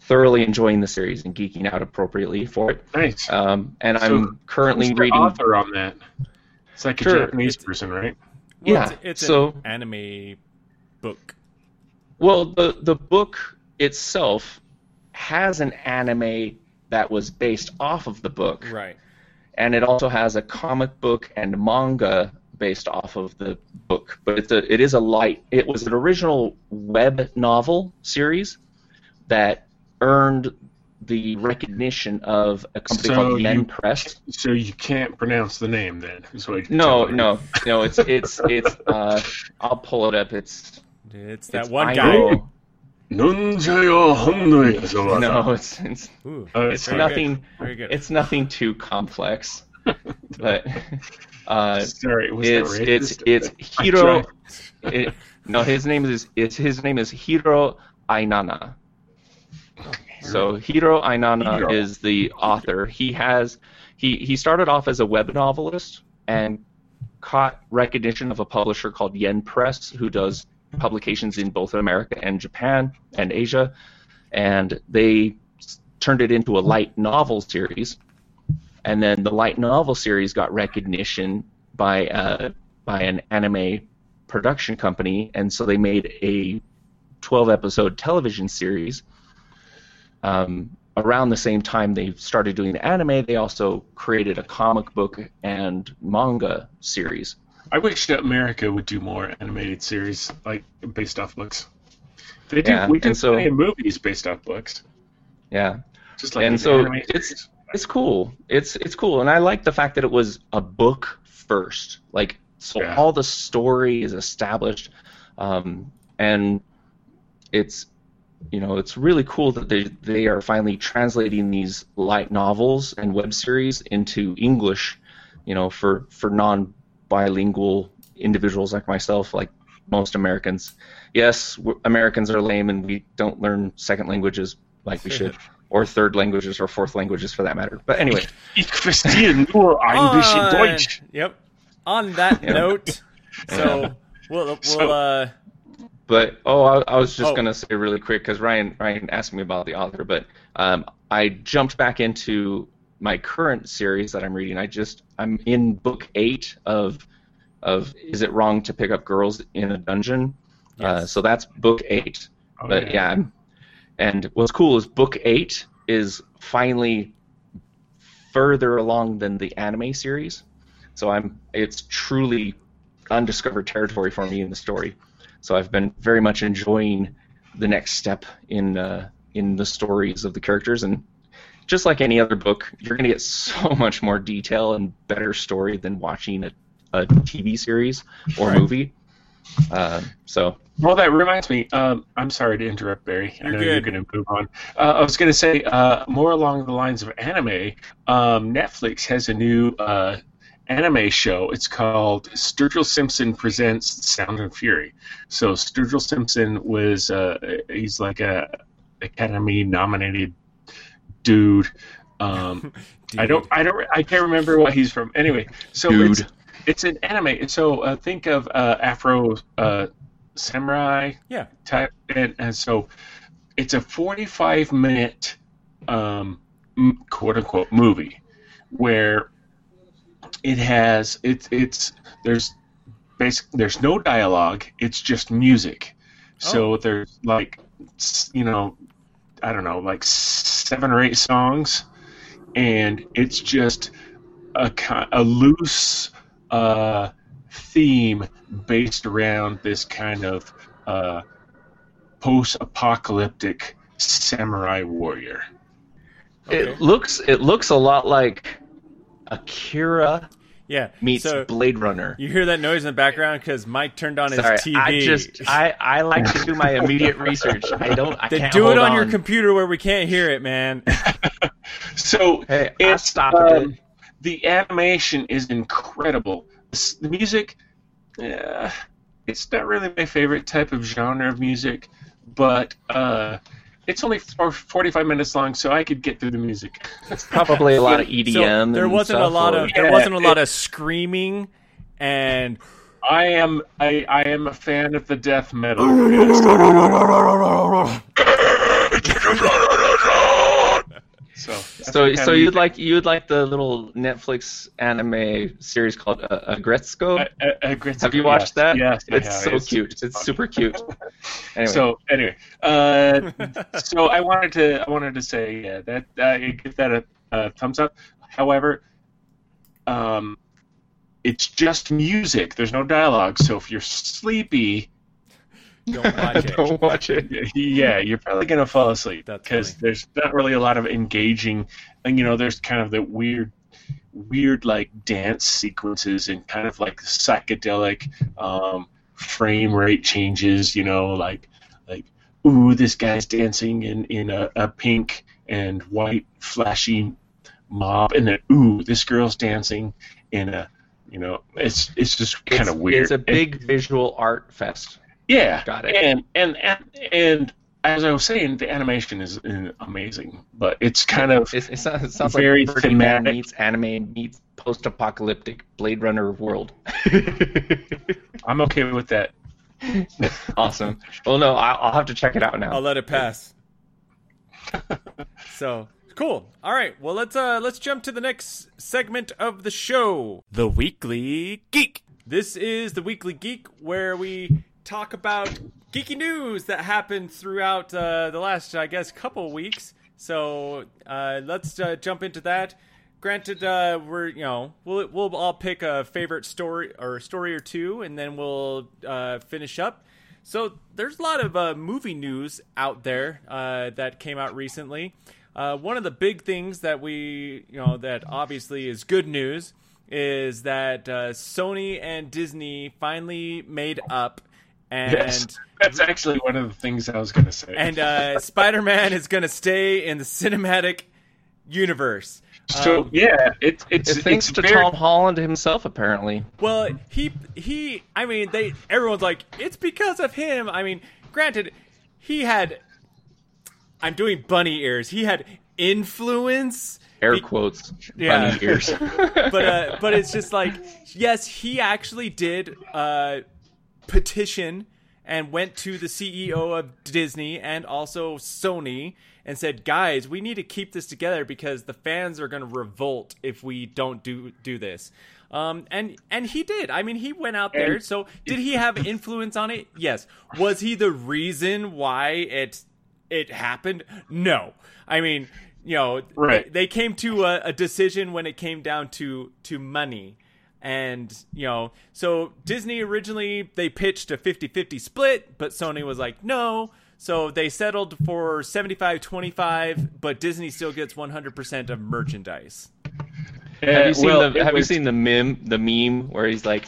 thoroughly enjoying the series and geeking out appropriately for it. Nice. Um, and So, I'm currently Who's the reading. author on that. It's like a Sure, Japanese it's- person, right? Well, Yeah, it's, it's so- an anime book. Well, the the book itself has an anime that was based off of the book, Right. and it also has a comic book and manga based off of the book. But it's a it is a light. It was an original web novel series that earned the recognition of a company So called Yen you- Press. So you can't pronounce the name then. Is what No, no, no. It's it's it's. Uh, I'll pull it up. It's It's that it's one guy. Aino. Nunjayo Honrei Zawata. No, it's it's Ooh, Uh, it's very nothing. good. Very good. It's nothing too complex, but uh, Sorry, was it's that it's racist? it's Hiro. It, no, his name is it's his name is Hiro Ainana. So Hiro Ainana Hiro. is the author. He has he he started off as a web novelist and caught recognition of a publisher called Yen Press, who does publications in both America and Japan and Asia, and they turned it into a light novel series. And then the light novel series got recognition by uh, by an anime production company, and so they made a 12 episode television series. Um, around the same time they started doing the anime, they also created a comic book and manga series. I wish that America would do more animated series like based off books. They do. Yeah, we do so- movies based off books. Yeah, Just like And so it's- series. it's cool. It's it's cool, and I like the fact that it was a book first. Like so, Yeah. all the story is established, um, and it's you know it's really cool that they they are finally translating these light novels and web series into English. You know, for for non bilingual individuals like myself, like most Americans. Yes, Americans are lame and we don't learn second languages like we should, or third languages or fourth languages for that matter. But anyway, Ich verstehe nur ein bisschen Deutsch. Yep. On that note, so we'll we'll So- uh But oh, I, I was just Oh. gonna say really quick because Ryan Ryan asked me about the author, but um, I jumped back into my current series that I'm reading. I just I'm in book eight of of Is It Wrong to Pick Up Girls in a Dungeon? Uh, so that's book eight. Oh, but yeah. yeah, and what's cool is book eight is finally further along than the anime series. So I'm it's truly undiscovered territory for me in the story. So I've been very much enjoying the next step in uh, in the stories of the characters and just like any other book, you're going to get so much more detail and better story than watching a, a TV series or Right. movie. Uh, so Well, that reminds me. Um, I'm sorry to interrupt, Barry. I You're know you're going to move on. Uh, I was going to say uh, more along the lines of anime. Um, Netflix has a new uh, anime show. It's called Sturgill Simpson presents Sound and Fury. So Sturgill Simpson was uh, he's like a Academy nominated dude. Um, I don't, I don't, I can't remember what he's from. Anyway, so Dude. it's it's an anime. So uh, think of uh, Afro uh, samurai yeah. type, and, and so it's a 45 minute um, quote unquote movie where it has it's it's there's basic there's no dialogue. It's just music. So there's like you know I don't know like seven or eight songs, and it's just a a loose uh, theme based around this kind of uh, post-apocalyptic samurai warrior. Okay. it looks it looks a lot like Akira Yeah. meets so Blade Runner. you hear that noise in the background because Mike turned on Sorry, his TV. I just I, I like to do my immediate research. I don't. I Then can't do it hold on, your computer where we can't hear it, man. So Hey, it's stop a bit. um, the animation is incredible. The music, uh, it's not really my favorite type of genre of music, but uh, it's only for 45 minutes long, so I could get through the music. It's probably a lot of EDM. So there wasn't a lot or- of there Yeah, wasn't a lot it- of screaming and I am I, I am a fan of the death metal. So So, so you'd like you'd like the little Netflix anime series called uh, Aggretsuko? Uh, uh, Have you yes, watched that? Yes, I it's so cute. It's super cute. Anyway, So anyway, uh, so I wanted to I wanted to say yeah, that uh, give that a, a thumbs up. However, um, it's just music. There's no dialogue. So if you're sleepy, Don't watch it. don't watch it. yeah, you're probably gonna fall asleep because there's not really a lot of engaging, and you know, there's kind of the weird, weird like dance sequences and kind of like psychedelic um, frame rate changes. You know, like like ooh, this guy's dancing in in a, a pink and white flashy mob, and then ooh, this girl's dancing in a you know, it's it's just kind of weird. it's a And- big visual art fest. Yeah, Got it. And and and, and as I was saying, the animation is amazing, but it's kind of It, it sounds, it sounds Very like thematic. meets anime meets post-apocalyptic Blade Runner world. I'm okay with that. awesome. Well, no, I'll, I'll have to check it out now. I'll let it pass. so cool. All right. Well, let's uh let's jump to the next segment of the show, the Weekly Geek. This is the Weekly Geek, where we talk about geeky news that happened throughout uh, the last, I guess, couple weeks. So uh, let's uh, jump into that. Granted, uh, we're you know we'll we'll all pick a favorite story or story or two, and then we'll uh, finish up. So there's a lot of uh, movie news out there that came out recently. One of the big things that we, you know, that obviously is good news is that Sony and Disney finally made up, and Yes, that's actually one of the things I was going to say. and uh, Spider-Man is going to stay in the cinematic universe. so um, yeah, it, it's It's thanks it's to very, Tom Holland himself, apparently. Well, he he. I mean, they. Everyone's like, it's because of him. I mean, granted, he had. I'm doing bunny ears. He had influence. Air Be- quotes. Yeah. Bunny ears. but uh, but it's just like yes, he actually did uh, petition and went to the CEO of Disney and also Sony and said, "Guys, we need to keep this together because the fans are going to revolt if we don't do do this." Um, and and he did. I mean, he went out there. So did he have influence on it? Yes. Was he the reason why it it happened? No. I mean, you know, Right. they, they came to a, a decision when it came down to to money. And, you know, so Disney originally they pitched a 50-50 split, but Sony was like, "No." So they settled for 75-25, but Disney still gets 100% of merchandise. have uh, you seen well, the Have was- you seen the meme the meme where he's like,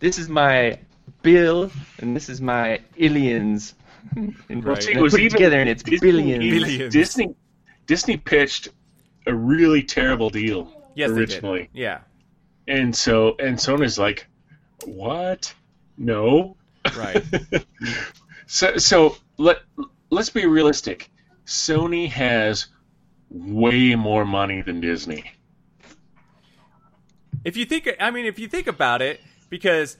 "This is my bill and this is my illions." And Right. See, it was put it even together and it's Disney, billions. Billions. Disney Disney pitched a really terrible deal Yes, originally. they did. Yeah. And so and Sony's like, "What? No." Right. so so let let's be realistic. Sony has way more money than Disney. if you think i mean if you think about it because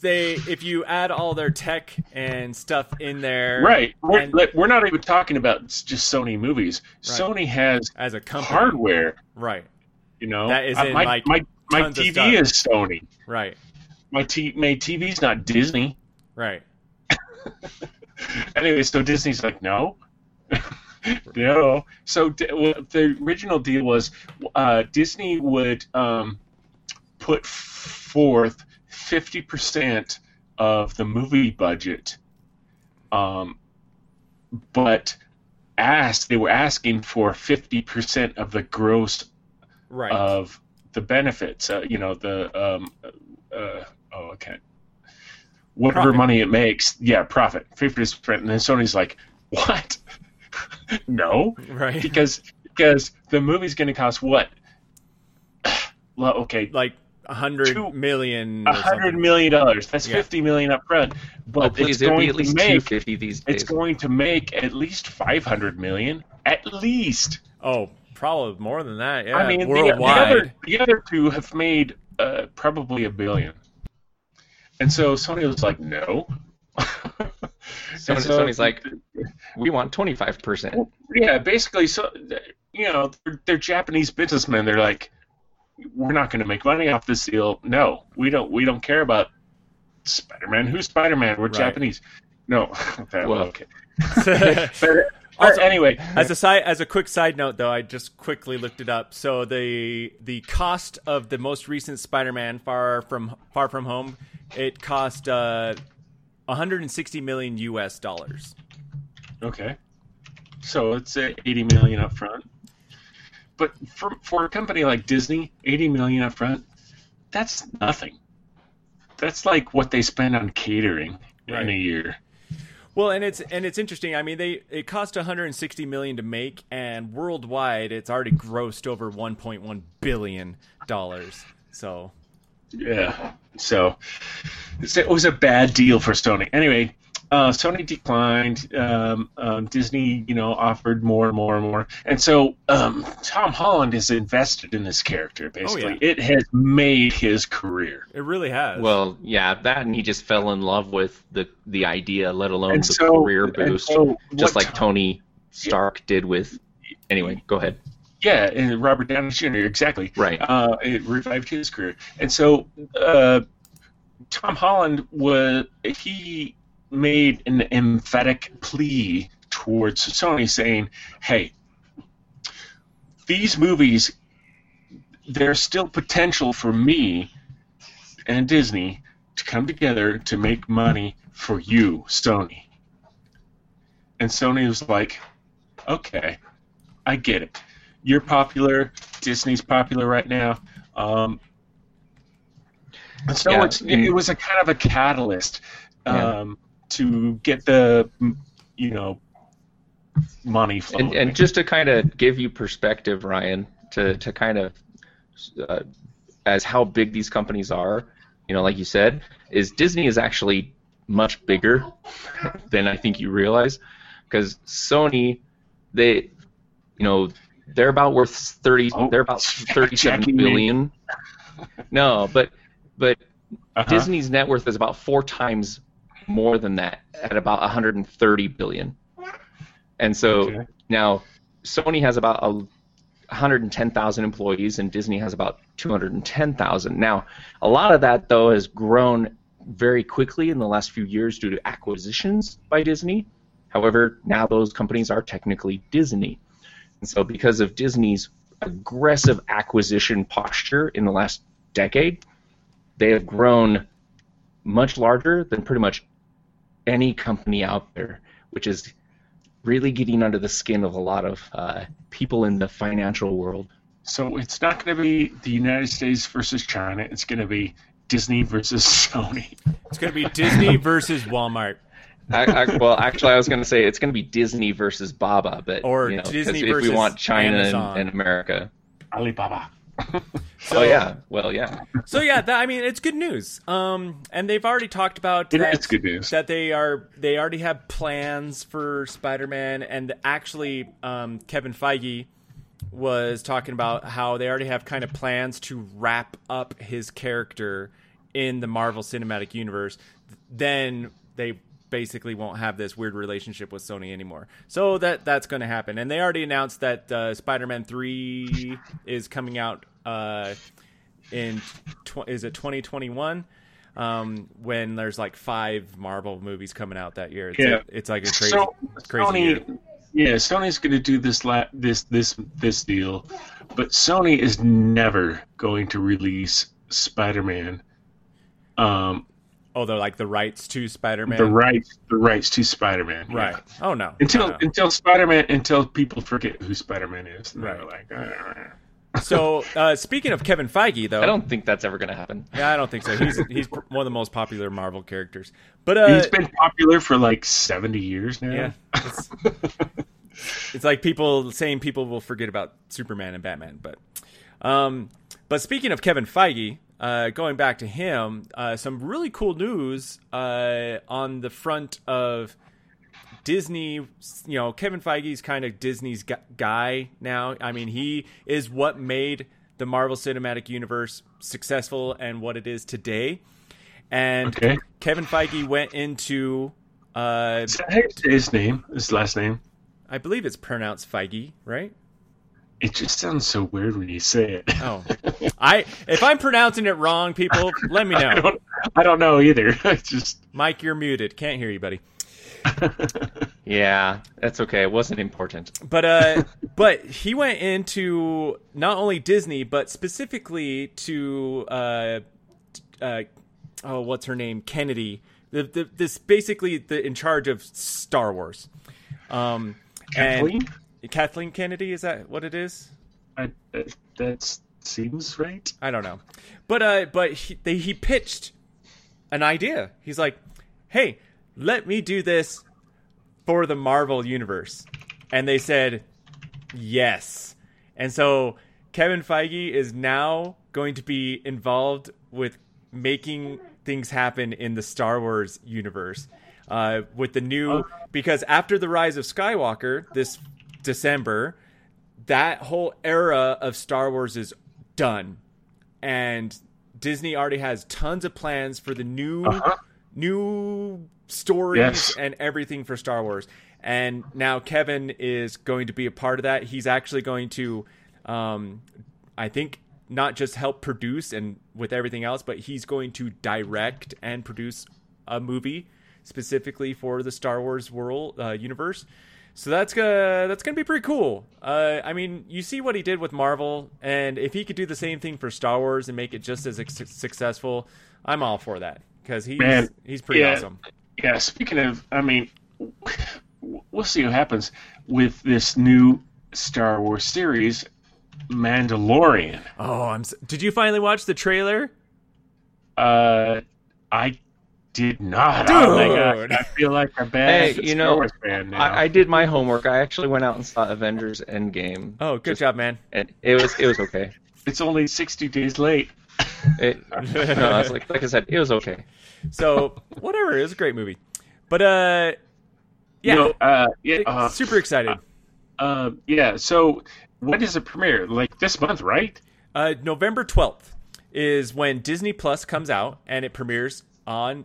they if you add all their tech and stuff in there Right. We're, and we're not even talking about just Sony movies. Sony has as a company hardware. right You know, That is in, my, like, my my TV is Sony. right My t my TV's not Disney. right Anyway, so Disney's like, no, no. So well, the original deal was uh, Disney would um, put forth fifty percent of the movie budget, um, but asked they were asking for fifty percent of the gross right of the benefits. Uh, you know the um, uh, oh okay, whatever Profit. money it makes. Yeah, profit fifty percent. And then Sony's like, what? no, right because because the movie's going to cost what? well, okay, like a hundred million. a or hundred something. million dollars. That's Yeah. fifty million up front. But Oh, please, it's going be at least to make fifty these it's going to make at least five hundred million. At least. oh probably more than that yeah I mean, the, the worldwide other the other two have made uh, probably a billion, and so Sony was like, no. Sony, And so- Sony's like, we want twenty five percent. yeah, basically, so you know, they're, they're Japanese businessmen. They're like, we're not going to make money off this deal. No, we don't. We don't care about Spider-Man. Who's Spider-Man? We're Right. Japanese. No, that, Well. okay. But, but Also- anyway, As a side, as a quick side note, though, I just quickly looked it up. So the the cost of the most recent Spider-Man, Far From Far From Home, it cost uh, 160 million U.S. dollars. Okay. So it's uh, 80 million up front. But for for a company like Disney, 80 million up front, that's nothing. That's like what they spend on catering Right. in a year. Well, and it's and it's interesting. I mean, they it cost 160 million to make, and worldwide, it's already grossed over 1.1 billion dollars. So Yeah. So it was a bad deal for Sony. Anyway, uh, Sony declined. Um, um, Disney, you know, offered more and more and more. And so um, Tom Holland is invested in this character. Basically, yeah. it has made his career. it really has. Well, yeah, that and he just fell in love with the the idea, let alone And the so- career boost, so just like Tom- Tony Stark did with. Anyway, go ahead. Yeah, and Robert Downey Jr. Exactly. Right. Uh, it revived his career, and so uh, Tom Holland was he made an emphatic plea towards Sony, saying, "Hey, these movies, there's still potential for me and Disney to come together to make money for you, Sony." And Sony was like, "Okay, I get it." you're popular. Disney's popular right now. Um, and so Yeah, and- it was a kind of a catalyst Yeah. To get the you know money flowing. And, and just to kind of give you perspective, Ryan, to, to kind of uh, as how big these companies are, you know, like you said, is Disney is actually much bigger than I think you realize, because Sony, they, you know, they're about worth thirty, Oh, they're about thirty-seven me. No, but but Uh-huh. Disney's net worth is about four times more than that, at about 130 billion. And so Okay. now Sony has about a 110,000 employees, and Disney has about 210,000. Now, a lot of that though has grown very quickly in the last few years due to acquisitions by Disney. However, now those companies are technically Disney. And so, because of Disney's aggressive acquisition posture in the last decade, they have grown much larger than pretty much any company out there, which is really getting under the skin of a lot of uh, people in the financial world. So it's not going to be the United States versus China. It's going to be Disney versus Sony. it's going to be Disney versus Walmart. I, I, well, actually, I was going to say it's going to be Disney versus Baba, but Or you know, 'cause Disney if versus we want China Amazon. and, and America. Alibaba. So, oh yeah, well yeah. So yeah, that, I mean, it's good news. Um, and they've already talked about It that, is good news. that they are they already have plans for Spider-Man, and actually, um, Kevin Feige was talking about how they already have kind of plans to wrap up his character in the Marvel Cinematic Universe. Then they basically won't have this weird relationship with Sony anymore. So that that's going to happen, and they already announced that uh, Spider-Man Three is coming out. Uh, in tw- is it 2021 um, when there's like five Marvel movies coming out that year. It's, Yeah. it's like a crazy, So, crazy year. Yeah, Sony's going to do this la- this this this deal, but Sony is never going to release Spider-Man. Um, Oh, they're like the rights to Spider-Man. the rights the rights to Spider-Man. yeah. right. Oh no. Until No, no. until Spider-Man until people forget who Spider-Man is. And Right. they're like, "Ah." So uh, speaking of Kevin Feige, though, I don't think that's ever going to happen. Yeah, I don't think so. He's he's one of the most popular Marvel characters. But uh, he's been popular for like 70 years now. yeah, it's, it's like people saying people will forget about Superman and Batman. But um, but speaking of Kevin Feige, uh, going back to him, uh, some really cool news uh, on the front of Disney. You know, Kevin Feige's kind of Disney's guy now. I mean, he is what made the Marvel Cinematic Universe successful and what it is today. And Okay. Kevin Feige went into, uh, Is that how you say his name? His last name? I believe it's pronounced Feige, right? It just sounds so weird when you say it. Oh, I if I'm pronouncing it wrong, people, let me I know. don't, I don't know either. I just Mike, you're muted. Can't hear you, buddy. Yeah, that's okay. It wasn't important. But uh, but he went into not only Disney, but specifically to uh, uh, oh, what's her name, Kennedy. The, the, this basically the in charge of Star Wars. Um, Kathleen. and Kathleen Kennedy is that what it is? I, that, that seems right. I don't know, but uh, but he they, he pitched an idea. He's like, "Hey, let me do this for the Marvel universe," and they said, "Yes." And so Kevin Feige is now going to be involved with making things happen in the Star Wars universe uh, with the new because after the rise of Skywalker this December, that whole era of Star Wars is done, and Disney already has tons of plans for the new Uh-huh. new stories Yes. and everything for Star Wars. And now Kevin is going to be a part of that. He's actually going to, um, I think, not just help produce and with everything else, but he's going to direct and produce a movie specifically for the Star Wars world uh, universe. So that's gonna that's gonna be pretty cool. Uh, I mean, you see what he did with Marvel, and if he could do the same thing for Star Wars and make it just as ex- successful, I'm all for that because he's Man, he's pretty yeah. awesome. Yeah. Speaking of, I mean, we'll see what happens with this new Star Wars series, Mandalorian. Oh, I'm. s Did you finally watch the trailer? Uh, I did not. Oh my Dude. God. I feel like a bad Hey, you Star know, Wars fan now. I, I did my homework. I actually went out and saw Avengers Endgame, Oh, good job, man. and it was it was okay. It's only sixty days late. It, no, it's like like I said, it was okay. So whatever, it was a great movie. But uh, yeah, No, uh, yeah. Uh, super excited. uh, yeah. So when is does it premiere? Like this month, right? Uh, November twelfth is when Disney Plus comes out, and it premieres on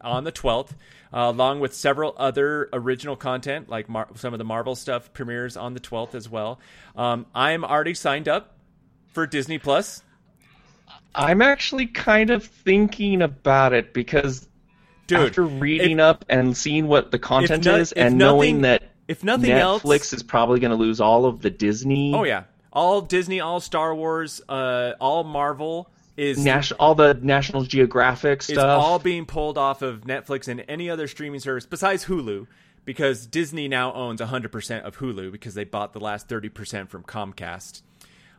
on the twelfth, uh, along with several other original content, like Mar- some of the Marvel stuff premieres on the twelfth as well. Um, I'm already signed up for Disney Plus. I'm actually kind of thinking about it because Dude, after reading if- up and seeing what the content no- is, and nothing- knowing that if nothing Netflix else, is probably going to lose all of the Disney, oh yeah, all Disney, all Star Wars, uh, all Marvel is Nas- all the National Geographic stuff. all being pulled off of Netflix and any other streaming service besides Hulu because Disney now owns 100% of Hulu because they bought the last 30% from Comcast.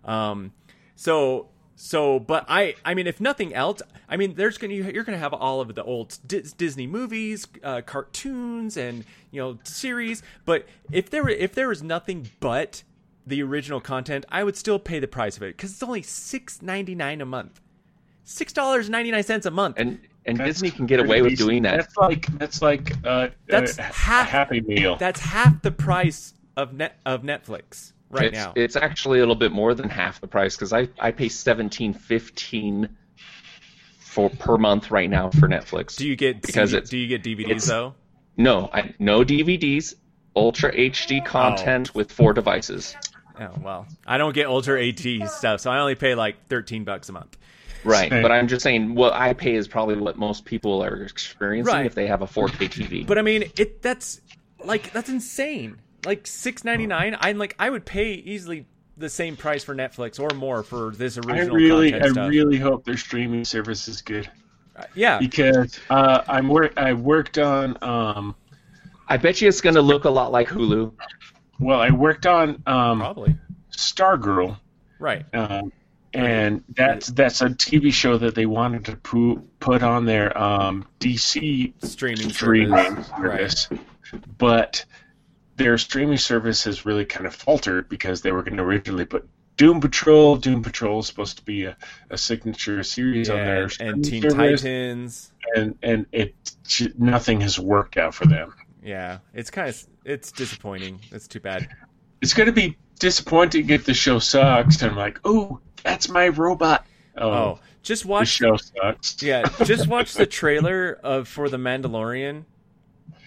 Um, so so but I I mean if nothing else, I mean there's going to you're going to have all of the old Dis- Disney movies, uh, cartoons and you know series, but if there were if there was nothing but the original content, I would still pay the price of it cuz it's only 6.99 a month. $6.99 a month. and and That's Disney can get away with doing that. That's like that's like uh, That's a, half- a Happy Meal. That's half the price of net of Netflix right it's, now. it's actually a little bit more than half the price because I, I pay seventeen fifteen for per month right now for Netflix. do you get because CD it's- do you get DVDs though? no I no DVDs, Ultra HD oh. content with four devices. Oh well, I don't get Ultra HD stuff, so I only pay like thirteen bucks a month. Right, Same. but I'm just saying what I pay is probably what most people are experiencing Right. if they have a 4K TV. But I mean, it that's like that's insane. Like six ninety nine. I'm like I would pay easily the same price for Netflix or more for this original. I original really, I stuff. really hope their streaming service is good yeah, because uh, I'm work. I worked on. Um, I bet you it's going to look a lot like Hulu. well, I worked on um, probably Stargirl, right. um, and that's that's a TV show that they wanted to pu- put on their um, DC Streaming streaming service. service, but their streaming service has really kind of faltered because they were going to originally put Doom Patrol. Doom Patrol is supposed to be a, a signature series on Yeah, their and, Teen service, Titans. and and it nothing has worked out for them. Yeah, it's kind of it's disappointing. It's too bad. It's going to be disappointing if the show sucks. And I'm like, oh, that's my robot. Oh, Oh, just the watch show sucks. Yeah, just watch the trailer of for the Mandalorian,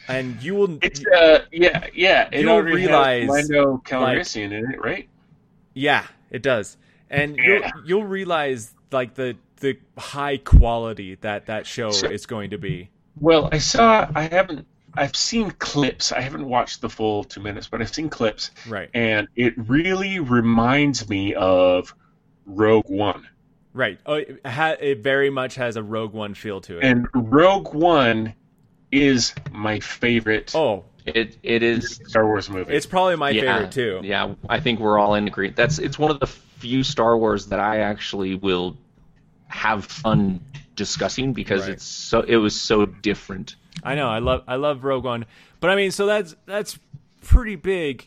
and you will. It's uh, yeah, yeah. It You'll realize, Lando Calrissian in it, right? Yeah, it does, and Yeah. you'll you'll realize like the the high quality that that show Sure. is going to be. Well, I saw. I haven't. I've seen clips. I haven't watched the full two minutes, but I've seen clips, Right, and it really reminds me of Rogue One. right. Oh, it, ha- it very much has a Rogue One feel to it. And Rogue One is my favorite oh, It it is Star Wars movie. it's probably my yeah, favorite too. Yeah, I think we're all in agreement. That's it's one of the few Star Wars that I actually will have fun discussing because Right. it's so it was so different. I know. I love I love Rogue One, but I mean, so that's that's pretty big.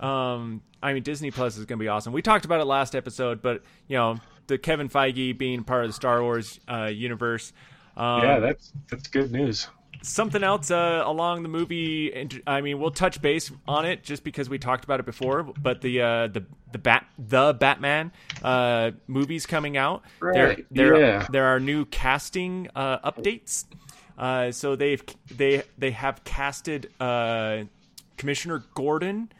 Um, I mean, Disney Plus is going to be awesome. We talked about it last episode, but you know, the Kevin Feige being part of the Star Wars uh, universe. Um, yeah, that's that's good news. Something else uh, along the movie. I mean, we'll touch base on it just because we talked about it before. But the uh, the the bat the Batman uh, movies coming out. There Right, there yeah. there are new casting uh, updates. Uh, so they've they they have casted uh, Commissioner Gordon.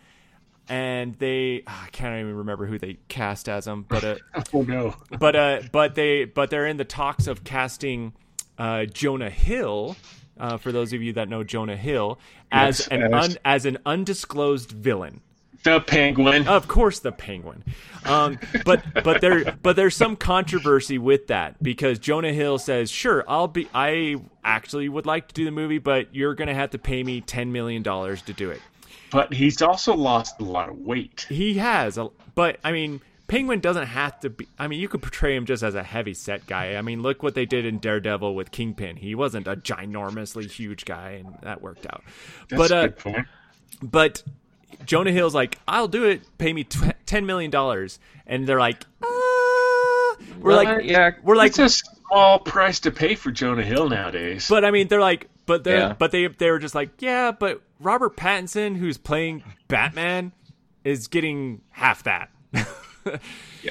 And they, ah, I can't even remember who they cast as him, but uh, Oh no. but uh, but they but they're in the talks of casting uh, Jonah Hill. Uh, for those of you that know Jonah Hill, as Yes, an as- un, as an undisclosed villain, The Penguin. of course, the Penguin. Um, but but there but there's some controversy with that because Jonah Hill says, "Sure, I'll be. I actually would like to do the movie, but you're going to have to pay me ten million dollars to do it." But he's also lost a lot of weight. He has, a, but I mean, Penguin doesn't have to be. I mean, you could portray him just as a heavy set guy. I mean, look what they did in Daredevil with Kingpin. He wasn't a ginormously huge guy, and that worked out. That's but a uh, point. but Jonah Hill's like, I'll do it. Pay me tw- ten million dollars, and they're like, uh, we're Well, like, yeah, we're like, it's a small price to pay for Jonah Hill nowadays. but I mean, they're like, but they're, Yeah. but they, they were just like, yeah, but Robert Pattinson, who's playing Batman, is getting half that.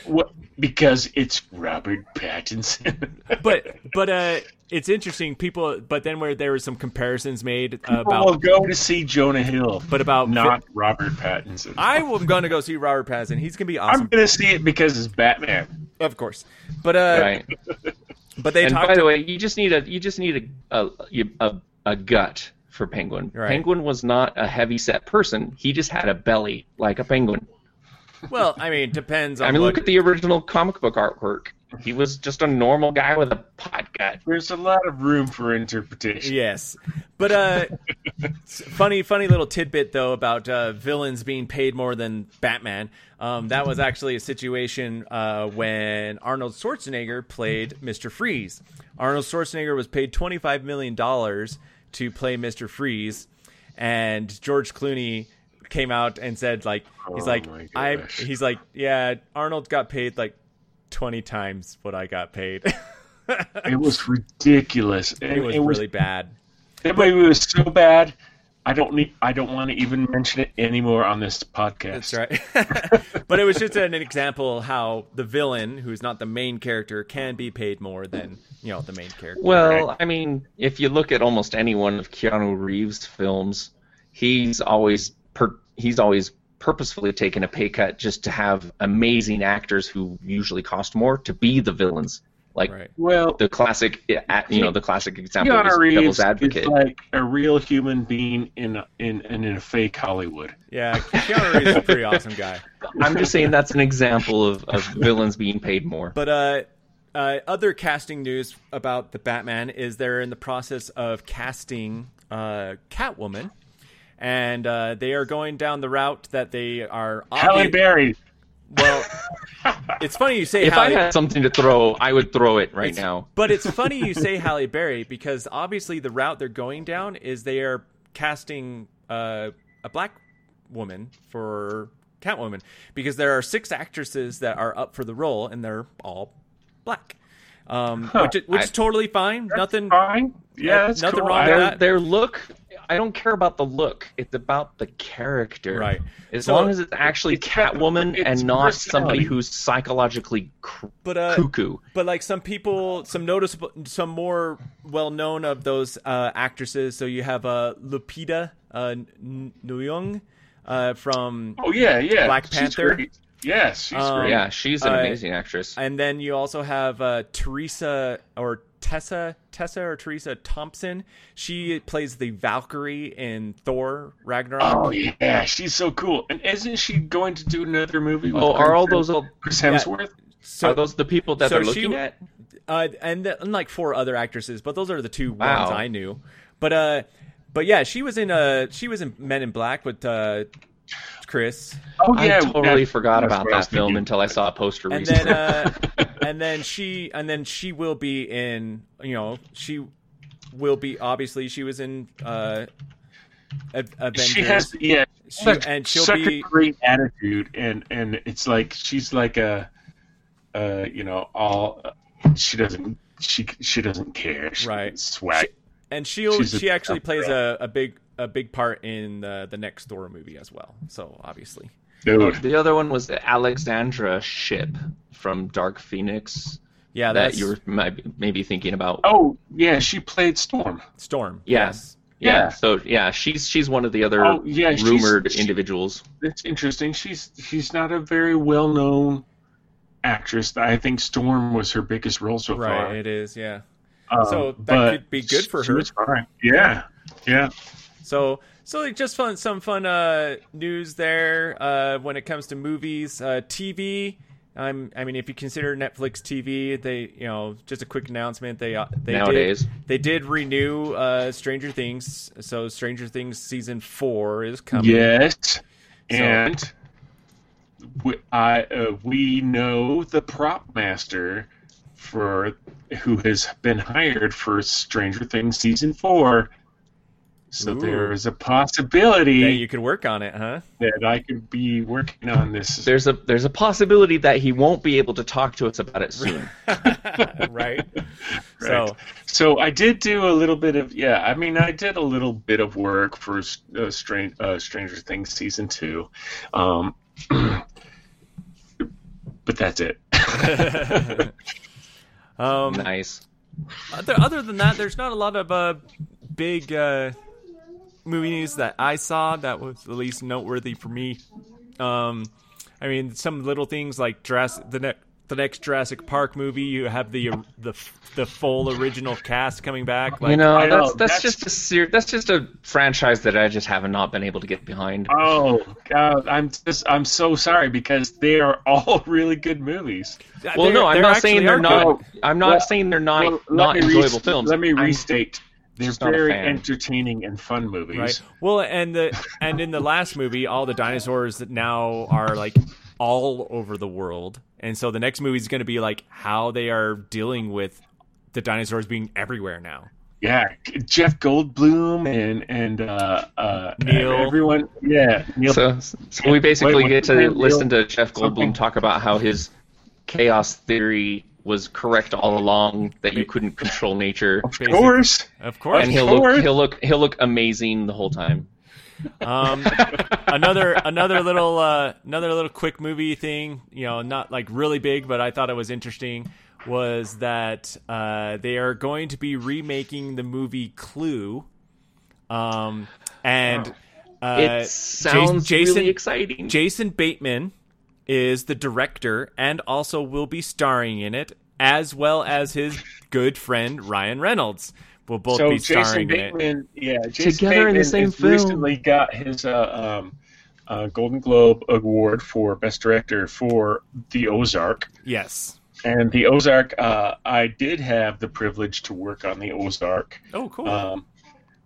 What? Because it's Robert Pattinson. but but uh it's interesting people but then where there were some comparisons made uh, People will about go to see Jonah Hill, but about not Robert Pattinson. I am going to go see Robert Pattinson. He's going to be awesome. I'm gonna see it because it's Batman. of course. But uh Right. but they and talked by the way, you just need a you just need a a, a, a gut for Penguin. Right. Penguin was not a heavy set person. He just had a belly like a penguin. Well, I mean, depends on I mean, what, look at the original comic book artwork. He was just a normal guy with a pot gut. There's a lot of room for interpretation. Yes, but uh, funny, funny little tidbit though about uh, villains being paid more than Batman. Um, that was actually a situation uh, when Arnold Schwarzenegger played Mister Freeze. Arnold Schwarzenegger was paid twenty five million dollars to play Mister Freeze, and George Clooney came out and said like he's Oh like I he's like yeah Arnold got paid like twenty times what I got paid. It was ridiculous. it was really bad. That movie was so bad. I don't need. I don't want to even mention it anymore on this podcast. That's right. but it was just an example how the villain, who's not the main character, can be paid more than you know the main character. Well, I mean, if you look at almost any one of Keanu Reeves' films, he's always per- he's always purposefully taken a pay cut just to have amazing actors who usually cost more to be the villains. Like right. Well, the classic, you know, the classic example Keanu is Reeves Devil's Advocate. is like a real human being in a, in, in a fake Hollywood. Yeah, Keanu Reeves is a pretty awesome guy. I'm just saying that's an example of, of villains being paid more. But uh, uh, other casting news about the Batman is they're in the process of casting uh, Catwoman, and uh, they are going down the route that they are. Halle Berry. Well, it's funny you say if Halle. I had something to throw, I would throw it right It's- now. But it's funny you say Halle Berry because obviously the route they're going down is they are casting uh, a black woman for Catwoman because there are six actresses that are up for the role and they're all black, um, which, is- which is totally fine. Nothing. Fine. Yeah, that's nothing cool. wrong I- with their, that. their look I don't care about the look. It's about the character. Right. As So- long as it's actually It's Catwoman it's and not somebody who's psychologically cr- But uh, cuckoo. but like some people, some noticeable, some more well known of those uh, actresses. So you have uh, Lupita uh, N- Nyong uh, from Oh yeah, yeah. Black She's Panther. great. Yes, she's Um, great. Yeah, she's an Uh, amazing actress. And then you also have uh, Teresa or Tessa, Tessa or Teresa Thompson. She plays the Valkyrie in Thor Ragnarok. Oh yeah, she's so cool. And isn't she going to do another movie? With Oh, are all those all, Chris Hemsworth? so are those the people that so they're she looking w- at? uh, and, the, and like four other actresses, but those are the two Wow. ones I knew. But uh, but yeah, she was in uh, she was in Men in Black with uh, Chris, Oh I totally that- forgot that's about what I was that film until I saw a poster and recently. then uh, and then she and then she will be in you know she will be obviously she was in uh, A- Avengers. She has yeah, She- such, and she'll such be- a great attitude, and and it's like she's like a, uh, you know, all she doesn't she she doesn't care. She, Right. swag. and she'll She's she actually plays girl. a, a big a big part in the the next Thor movie as well. So obviously, Dude, the other one was the Alexandra Shipp from Dark Phoenix yeah, that you were maybe, maybe thinking about. oh yeah, she played Storm. Storm. Yeah. Yes. yeah. yeah. So yeah, she's she's one of the other Oh, yeah, rumored she- individuals. That's interesting. She's she's not a very well known actress. I think Storm was her biggest role so Right. far. It is. Yeah. Um, So that could be good for she her. was fine. Yeah, yeah. So so just fun some fun uh news there uh when it comes to movies, uh TV. I'm I mean if you consider Netflix TV, they you know, just a quick announcement, they uh, they Nowadays. did they did renew uh Stranger Things. So Stranger Things season 4 is coming. Yes, and we, I uh, we know the prop master for who has been hired for Stranger Things season four. So Ooh. there is a possibility That you could work on it, huh? that I could be working on this. There's a there's a possibility that he won't be able to talk to us about it soon. right. Right. So So I did do a little bit of yeah. I mean, I did a little bit of work for uh, Strange uh, Stranger Things season two, um, but that's it. um nice. Other, other than that, there's not a lot of uh, big uh, movies that I saw that was at least noteworthy for me. Um, I mean, some little things like Jurassic, the next the next Jurassic Park movie. You have the the the full original cast coming back. Like, you know, I know, that's that's, that's- just a ser- that's just a franchise that I just have not been able to get behind. Oh God, I'm just I'm so sorry because they are all really good movies. well, they're- no, I'm not saying they're are not. good. I'm not Well, saying they're not Well, not me enjoyable rest- films. Let me I'm- restate. They're just very entertaining and fun movies. Right. Well, and the and in the last movie, all the dinosaurs that now are like all over the world, and so the next movie is going to be like how they are dealing with the dinosaurs being everywhere now. Yeah, Jeff Goldblum and and uh, uh, Neil. everyone. Yeah, Neil. So, so we basically Wait, get to his name? listen to Jeff Something. Goldblum talk about how his chaos theory was correct all along, that you couldn't control nature, of course. Of course, and he'll course. look he'll look he'll look amazing the whole time. Um, another another little uh, another little quick movie thing. You know, not like really big, but I thought it was interesting. Was that uh, they are going to be remaking the movie Clue, um, and uh, It sounds Jason really exciting. Jason Bateman is the director and also will be starring in it, as well as his good friend Ryan Reynolds will both so be Jason starring in it. Yeah, Jason Together in the same has film. recently got his uh, um, uh, Golden Globe award for best director for The Ozark. Yes. And The Ozark, uh, I did have the privilege to work on The Ozark. Oh, cool. Um,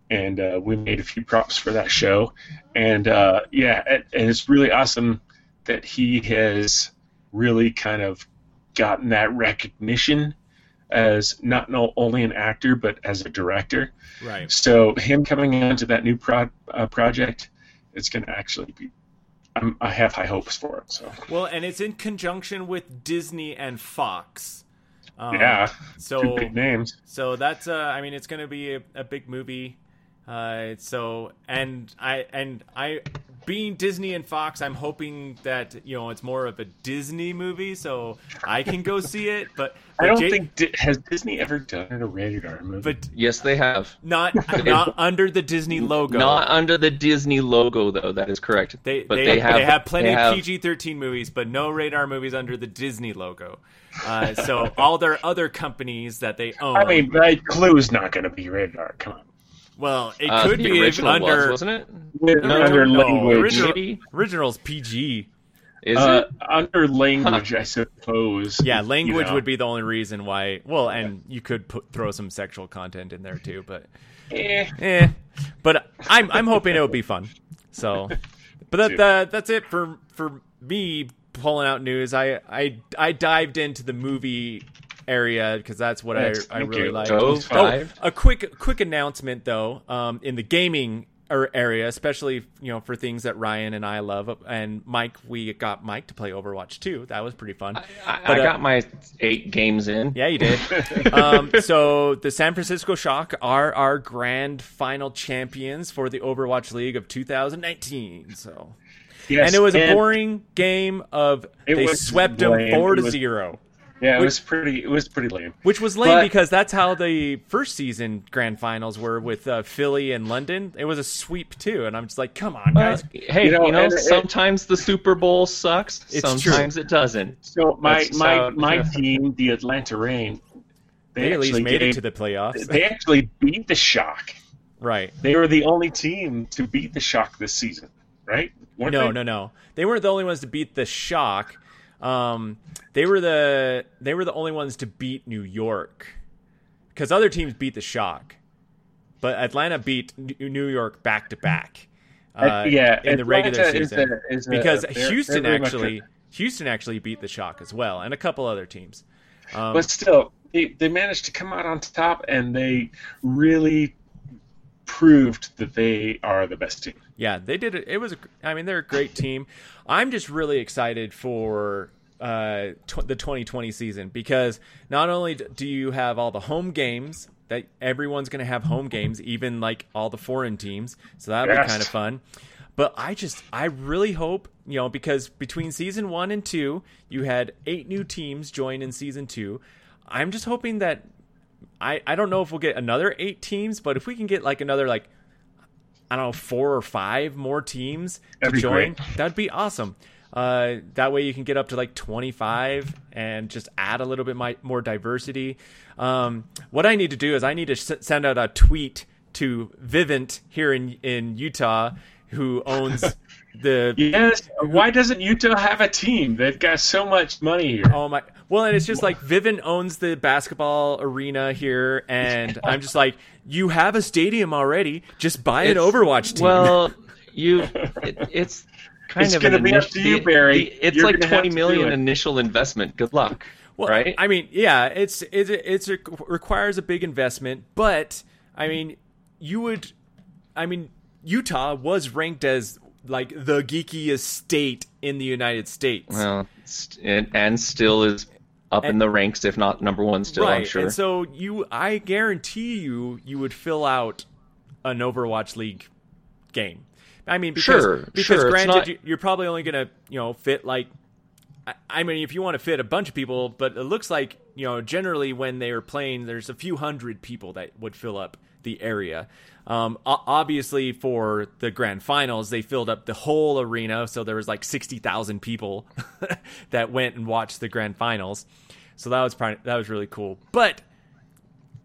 and uh, we made a few props for that show. And uh, yeah, it, and it's really awesome that he has really kind of gotten that recognition as not only an actor but as a director. right. So him coming onto that new pro- uh, project, it's going to actually be. I'm, I have high hopes for it. So Well, and it's in conjunction with Disney and Fox. Um, yeah, two So big names. so that's uh, I mean it's going to be a, a big movie. Uh, so and I and I being Disney and Fox, I'm hoping that you know it's more of a Disney movie, so I can go see it. But, but I don't Jay- think Di- has Disney ever done a rated R movie. but Yes, they have. not not under the Disney logo. Not under the Disney logo, though. That is correct. They, but they, they, have they have plenty they have- of PG thirteen movies, but no rated R movies under the Disney logo. Uh, so all their other companies that they own. I mean, but Clue's not going to be rated R. Come on. Well, it Uh, could the be original under was, wasn't it? With, No, under no, language, original- Maybe? original's PG. Is uh, it? under language, I suppose. Yeah, you language know. would be the only reason why. Well, and you could put throw some sexual content in there too, but Eh. eh. But I'm I'm hoping it will be fun. So, but that, that that's it for for me pulling out news. I I I dived into the movie area because that's what Yes, I I really you. like. Go Oh, five. a quick quick announcement though, um, in the gaming er- area, especially you know for things that Ryan and I love, and Mike, we got Mike to play Overwatch too. That was pretty fun. I, But, I uh, got my eight games in. Yeah, you did. um, so the San Francisco Shock are our grand final champions for the Overwatch League of 2019. So, Yes, and it was a boring game of they swept them lame. four to was- zero, Yeah, it was pretty. It was pretty lame. which was lame But- because that's how the first season grand finals were with uh, Philly and London. It was a sweep too, and I'm just like, come on, Uh, guys. hey, You know, you know, and it- sometimes the Super Bowl sucks. It's sometimes it doesn't. So my That's my how- my yeah. team, the Atlanta Reign, they, they at least actually made it to the playoffs, They actually beat the Shock. right? They were the only team to beat the Shock this season, right? Weren't No, they? no, no. They weren't the only ones to beat the Shock. Um, they were the they were the only ones to beat New York because other teams beat the Shock, but Atlanta beat New York back to back. Uh, uh, yeah, in the regular Atlanta is season a- is a- because they're- Houston they're actually Houston actually beat the Shock as well, and a couple other teams. Um, but still, they, they managed to come out on top, and they really proved that they are the best team. Yeah, they did it. It was. a- I mean, they're a great team. I'm just really excited for uh, tw- the 2020 season because not only do you have all the home games that everyone's going to have home games, even like all the foreign teams, so that'll be kind of fun. But I just, I really hope, you know, because between season one and two, you had eight new teams join in season two. I'm just hoping that I, I don't know if we'll get another eight teams, but if we can get like another like I don't know four or five more teams to That'd be join, great. that'd be awesome. Uh, that way you can get up to like 25 and just add a little bit my, more diversity. Um, what I need to do is I need to s- send out a tweet to Vivint here in in Utah, who owns the Yes. Why doesn't Utah have a team? They've got so much money here. Oh my! Well, and it's just like Vivint owns the basketball arena here, and I'm just like, you have a stadium already. Just buy an It's- Overwatch team. Well, you, it, it's kind It's of gonna an be up to you, Barry. the- It's You're like gonna have twenty to million do it. initial investment. Good luck. Well, right? I mean, yeah, it's it's it's it requires a big investment, but I mean, you would, I mean, Utah was ranked as like the geekiest state in the United States. well, st- and, and still is up in the ranks, if not number one. Still, right. I'm sure. And so you, I guarantee you, you would fill out an Overwatch League game. I mean, because Sure, because sure, granted, not- you- you're probably only gonna you know fit like. I- I mean, if you want to fit a bunch of people, but it looks like you know generally when they are playing, there's a few hundred people that would fill up the area. Um, obviously, for the grand finals, they filled up the whole arena, so there was like sixty thousand people that went and watched the grand finals. So that was probably, that was really cool. But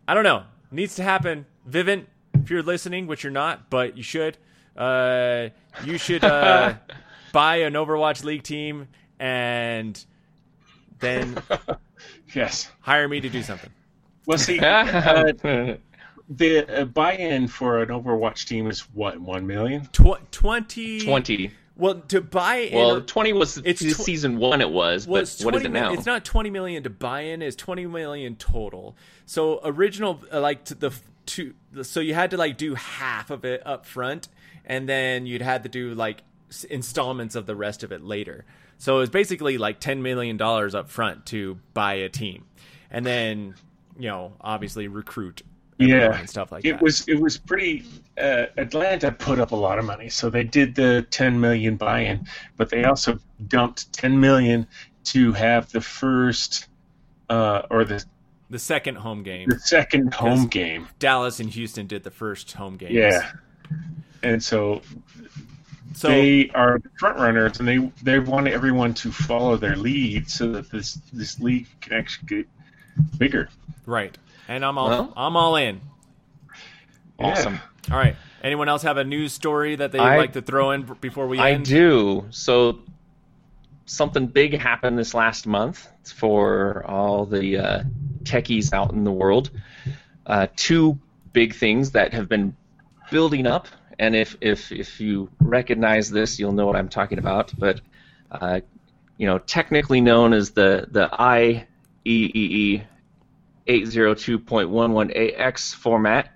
I don't know, needs to happen. Vivint, if you're listening, which you're not, but you should, uh, you should uh, buy an Overwatch League team and then Yes. hire me to do something. Well, see, uh, the uh, buy-in for an Overwatch team is what one million. Tw- Twenty. Twenty. Well, to buy in. Well, twenty was It's it's tw- season one. It was, well, but it's what is 20 it now? It's not 20 million to buy in, it's 20 million total. So original uh, like to the two so you had to like do half of it up front and then you'd had to do like installments of the rest of it later. So it was basically like 10 million dollars up front to buy a team. And then, you know, obviously recruit everyone Yeah, and stuff like it that. was it was pretty. Uh, Atlanta put up a lot of money, so they did the 10 million buy-in, but they also dumped 10 million to have the first uh, or the, the second home game. the second home game. Dallas and Houston did the first home game. Yeah, and so So they are front runners, and they they want everyone to follow their lead so that this this league can actually get bigger. right, and I'm all Well- I'm all in. Awesome. All right. Anyone else have a news story that they'd I- like to throw in before we I end? do. So something big happened this last month for all the uh, techies out in the world. Uh, two big things that have been building up, and if if if you recognize this, you'll know what I'm talking about. But uh, you know, technically known as the the IEEE 802.11ax format,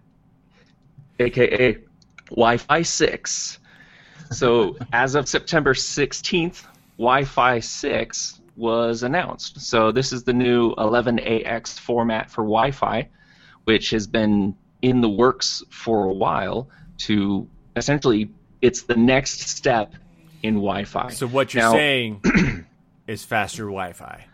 aka Wi-Fi 6. So as of September 16th, Wi-Fi 6 was announced. So this is the new 11ax format for Wi-Fi, which has been in the works for a while to essentially it's the next step in Wi-Fi. So what you're Now- saying is faster Wi-Fi.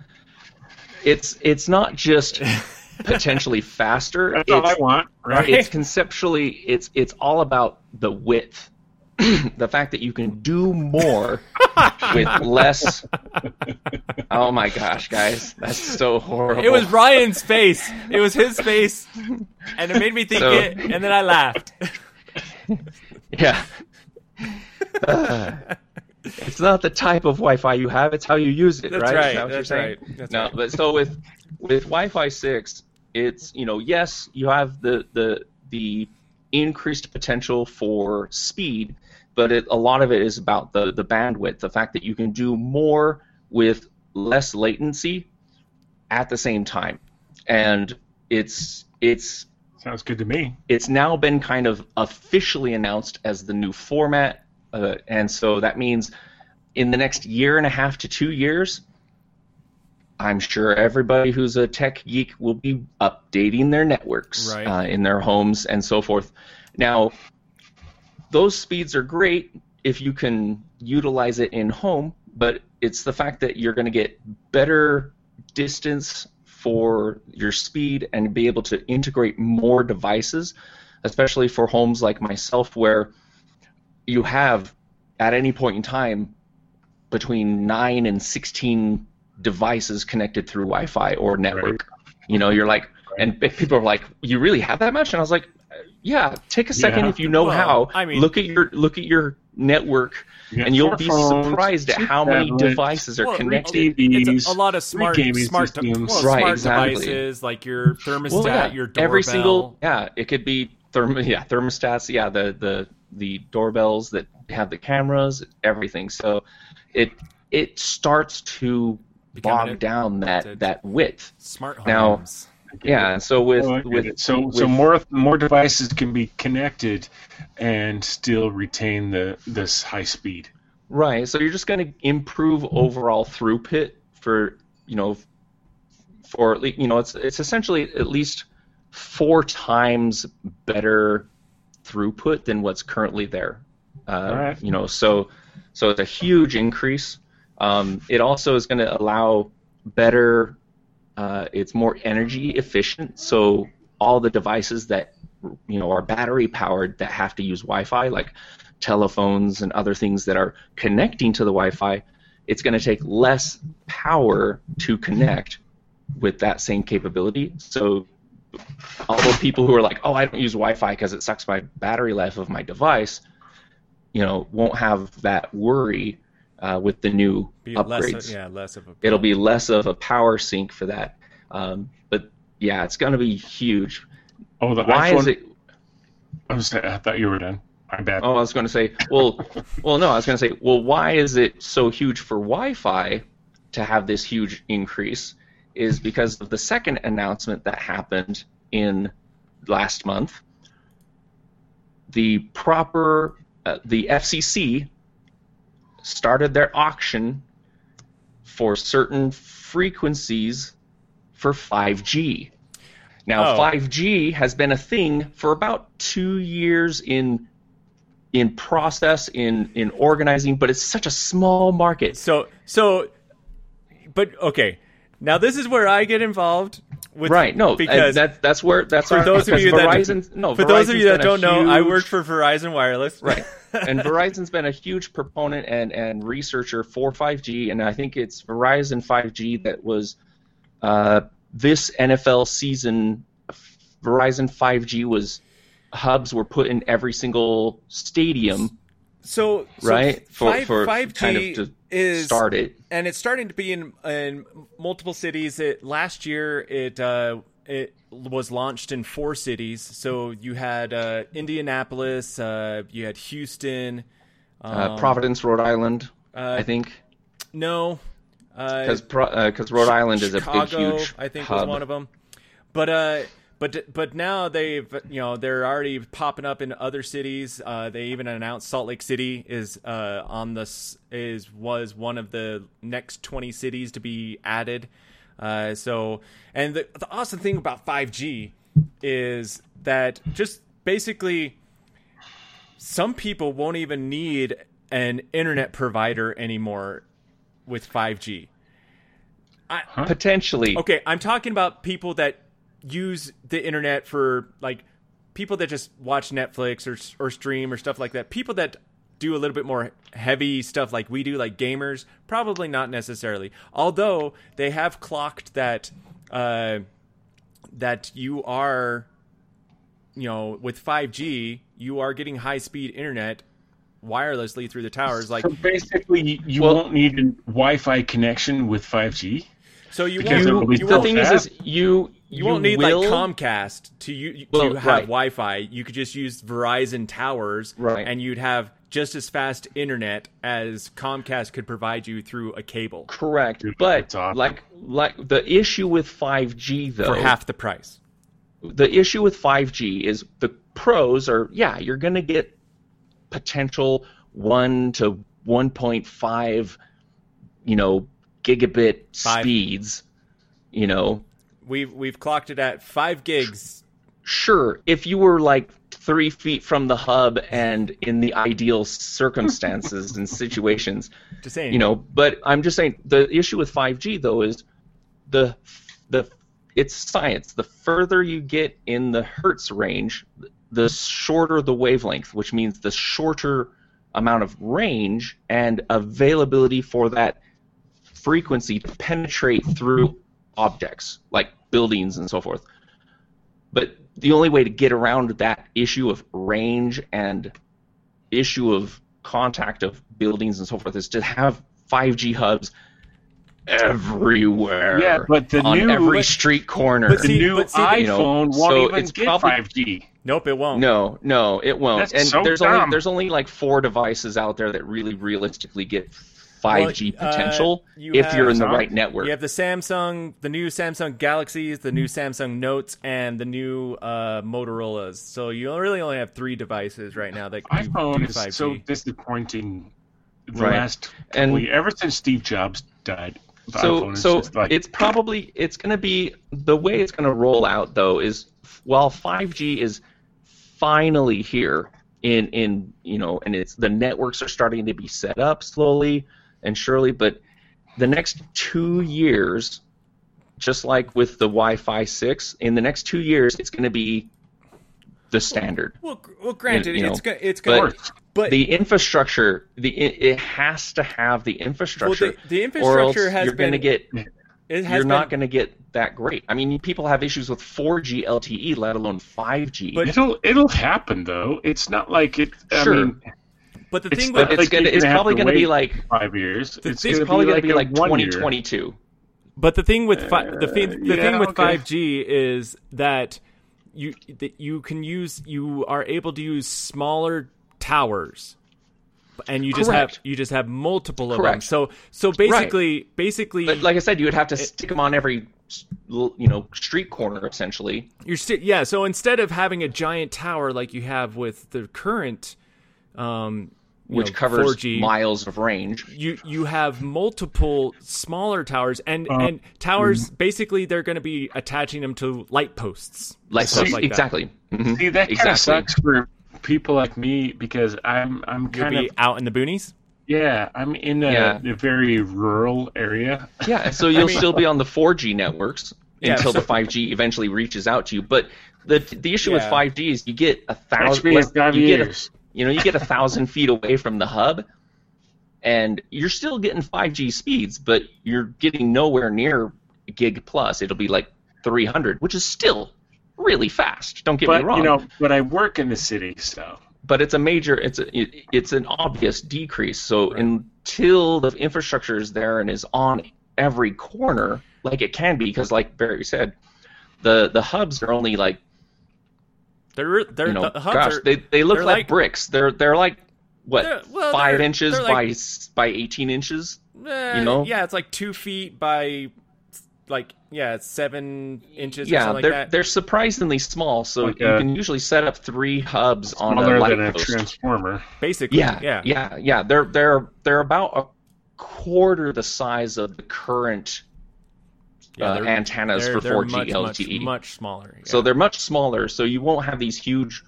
it's it's not just potentially faster. That's it's, all I want, right? it's conceptually it's it's all about the width the fact that you can do more with less oh my gosh guys that's so horrible It was Ryan's face. It was his face, and it made me think So- it, and then I laughed. yeah Uh, it's not the type of wi-fi you have it's how you use it That's right right, Is that what you're that's saying? right, that's no right. but so with with wi-fi 6 it's you know yes you have the the the increased potential for speed but it, a lot of it is about the the bandwidth the fact that you can do more with less latency at the same time and it's it's Sounds good to me. it's now been kind of officially announced as the new format, uh, and so that means in the next year and a half to two years, I'm sure everybody who's a tech geek will be updating their networks Right. uh, in their homes and so forth. Now, those speeds are great if you can utilize it in home, but it's the fact that you're going to get better distance for your speed and be able to integrate more devices, especially for homes like myself where you have at any point in time between 9 and 16 devices connected through Wi-Fi or network. You know, you're like and people are like, "You really have that much?" And I was like, "Yeah, take a second Yeah. if you know Well, how. I mean- look at your look at your network You and you'll be phones, surprised at two how many tablets, devices are Well, connected. It's TVs, a, a lot of smart, gaming smart, systems. well, Right, smart exactly. devices like your thermostat, Well, yeah, your doorbell. every single yeah, it could be therm yeah thermostats, yeah the the the doorbells that have the cameras, everything. So it it starts to Becoming bog down that a- that width. smart Now- homes. Yeah, so with Oh, I get with so so more more devices can be connected and still retain the this high speed. Right. So you're just going to improve overall throughput for you know for at lea- you know it's it's essentially at least four times better throughput than what's currently there. Uh. You know, so so it's a huge increase. Um, it also is going to allow better. Uh, it's more energy efficient. So all the devices that you know are battery powered that have to use Wi-Fi, like telephones and other things that are connecting to the Wi-Fi, it's going to take less power to connect with that same capability. So although people who are like, "Oh, I don't use Wi-Fi because it sucks my battery life of my device," you know, won't have that worry uh, with the new Be upgrades. less, yeah, less of a. It'll be less of a power sink for that. Um, but yeah, it's going to be huge. Oh, the Why iPhone. is it? I, was, I thought you were done. My bad. Oh, I was going to say, well, well, no, I was going to say, well, why is it so huge for Wi-Fi to have this huge increase? Is because of the second announcement that happened in last month. The proper, uh, the FCC started their auction for certain frequencies for 5G. Now, Oh. 5G has been a thing for about two years in in process, in in organizing, but it's such a small market. So so, but okay. Now this is where I get involved with Right? No, because that that's where that's for our, those of you that Verizon, no, for those of you that don't know, I huge- worked for Verizon Wireless. right. and Verizon's been a huge proponent and, and researcher for 5G, and I think it's Verizon 5G that was uh, this NFL season. Verizon 5G was hubs were put in every single stadium, so, so right? For five, for 5G kind of is start it. and it's starting to be in in multiple cities. It last year it uh, it was launched in four cities. So you had uh, Indianapolis, uh, you had Houston, Uh, um, Providence, Rhode Island, uh, I think, No, because because Rhode Island is a big huge I think hub. was one of them. But uh, but but now they've you know they're already popping up in other cities. Uh, they even announced Salt Lake City is uh on this is was one of the next twenty cities to be added. Uh, so and the, the awesome thing about five G is that just basically some people won't even need an internet provider anymore with 5G. potentially. Okay, I'm talking about people that use the internet for like people that just watch Netflix or or stream or stuff like that. People that do a little bit more heavy stuff like we do, like gamers, probably not necessarily. Although they have clocked that uh, that you are, you know, with 5G, you are getting high speed internet wirelessly through the towers. Like So basically, you- Well- won't need a Wi-Fi connection with 5G. So, you won't. it will be you the thing is, that? is you You, won't need will, like Comcast to you to Well, have right. Wi-Fi. You could just use Verizon towers, Right. and you'd have just as fast internet as Comcast could provide you through a cable Correct, Dude, but like like the issue with 5G though, for half the price. the issue with 5G is the pros are yeah, you're going to get potential 1 to 1.5 you know gigabit Five. speeds, you know. We've we've clocked it at five gigs. Sure, if you were like 3 feet from the hub and in the ideal circumstances and situations, Just saying, you know but i'm just saying the issue with 5g though is the the it's science the further you get in the hertz range the shorter the wavelength which means the shorter amount of range and availability for that frequency to penetrate through objects like buildings and so forth but the only way to get around that issue of range and issue of contact of buildings and so forth is to have 5G hubs everywhere. Yeah, but the on new- every but- street corner. but The new but see, iPhone you know, won't so even it's get probably- 5G. nope, it won't. no, no, it won't. That's and so there's dumb. only there's only like four devices out there that really realistically get 5G Well, uh, potential you if you're in the right network. You have the Samsung, the new Samsung Galaxies, the new Samsung Notes, and the new uh, Motorola's. So you really only have three devices right now that do, iPhone do is 5G. so disappointing. The Right. last And- couple- ever since Steve Jobs died, the so so just like it's probably it's going to be the way it's going to roll out though is while 5G is finally here in in you know and it's the networks are starting to be set up slowly and surely but the next 2 years just like with the Wi-Fi 6 in the next 2 years it's going to be the standard well, gr- well, granted, you know, it's go- it's going, but but the infrastructure the it, it has to have the infrastructure the or infrastructure else has you're going to get it has you're not going to get that great. I mean, people have issues with 4G LTE, E, let alone 5G. But- it'll it'll happen though. It's not like it. I Sure. mean, But the it's thing not with it's like gonna, it's gonna probably going to be like five years. It's, thing- it's gonna probably going going to be like a one year. 2022. But the thing with fi- the thing the yeah, thing with okay. 5G is that you that you can use you are able to use smaller towers, and you just Correct. have you just have multiple of them. Correct. So so basically basically But like I said, you would have to stick them on every you know street corner essentially. you're still yeah. So instead of having a giant tower like you have with the current um, you which know, covers 4G. miles of range. you you have multiple smaller towers and Uh, and towers basically they're going to be attaching them to light posts Light posts, See, like that. exactly. Mhm. See, that kind Exactly. of sucks for people like me because I'm I'm you'll kind be of out in the boonies yeah I'm in a, Yeah. a very rural area. Yeah, so you'll still be on the 4G networks Yeah, until so- the 5G eventually reaches out to you. But the the issue with 5G is you get a thousand. me in five you get a- years. You know, you get a thousand feet away from the hub, and you're still getting 5G speeds, but you're getting nowhere near gig plus. It'll be like 300, which is still really fast. Don't get But me wrong. you know, but I work in the city, so but it's a major it's a, it, it's an obvious decrease so until the infrastructure is there and is on every corner like it can be because like barry said the the hubs are only like they're they're you know the hubs gosh are, they, they look like, like- bricks they're they're like what They're- well, five they're- inches they're by like- s- by 18 inches eh, you know? yeah it's like two feet by like yeah it's seven inches or yeah something they're like that they're surprisingly small so Like you a- can usually set up three hubs on a light than a post. transformer. basically Yeah, yeah yeah, yeah. They're they're they're about a quarter the size of the current Yeah, uh, antennas they're, for they're 4G much, LTE. much, much smaller yeah. So they're much smaller, so you won't have these huge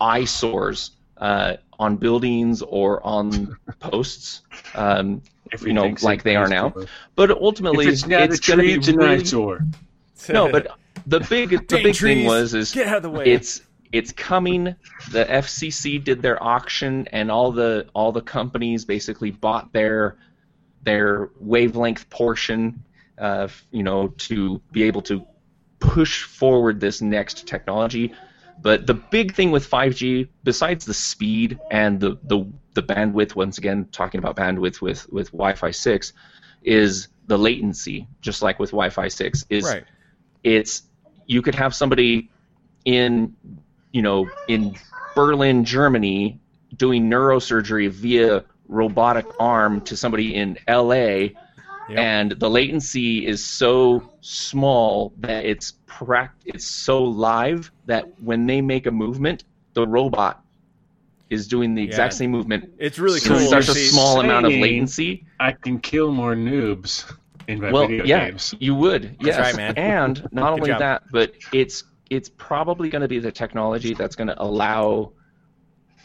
eyesores uh, on buildings or on posts, um, If you know, like they are now. cool. But If ultimately, it's not it's going to be it's an really eyesore. no. But the big the Dang big trees, thing was is get out of the way it's it's coming. The FCC did their auction, and all the all the companies basically bought their their wavelength portion, uh, you know, to be able to push forward this next technology. But the big thing with 5G, besides the speed and the, the, the bandwidth, once again talking about bandwidth with, with Wi-Fi 6, is the latency. Just like with Wi-Fi 6, is right it's you could have somebody in you know in Berlin, Germany, doing neurosurgery via robotic arm to somebody in LA, and the latency is so small that it's prac- it's so live that when they make a movement, the robot is doing the exact Yeah. same movement. it's really So cool Such a small amount of latency. I can kill more noobs in my well, video yeah, games. you would. Yes, right, man. and not Good only job. that, but it's it's probably going to be the technology that's going to allow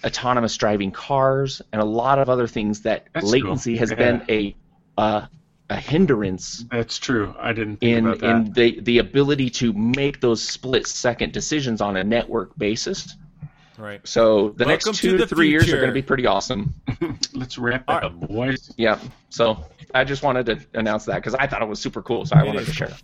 autonomous driving cars and a lot of other things that That's latency cool. has Yeah. been a uh, a hindrance That's true. I didn't think in about that. in the the ability to make those split second decisions on a network basis. right So the next Welcome to two to, the three years are going to be pretty awesome. Let's wrap All it up, boys. Yeah. So I just wanted to announce that because I thought it was super cool. So I wanted is to share it.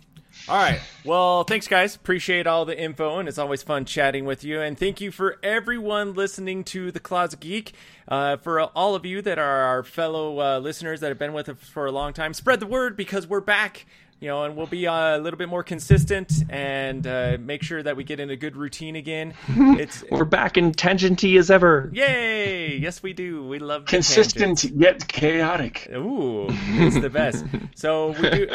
All right. Well, thanks, guys. Appreciate all the info, and it's always fun chatting with you. And thank you for everyone listening to The Closet Geek. Uh, for all of you that are our fellow uh, listeners that have been with us for a long time, spread the word because we're back. You know, and we'll be uh, a little bit more consistent and uh, make sure that we get in a good routine again. It's We're back in tangenty as ever. yay! Yes, we do. We love Consistent yet chaotic. Ooh, it's the best. So we do.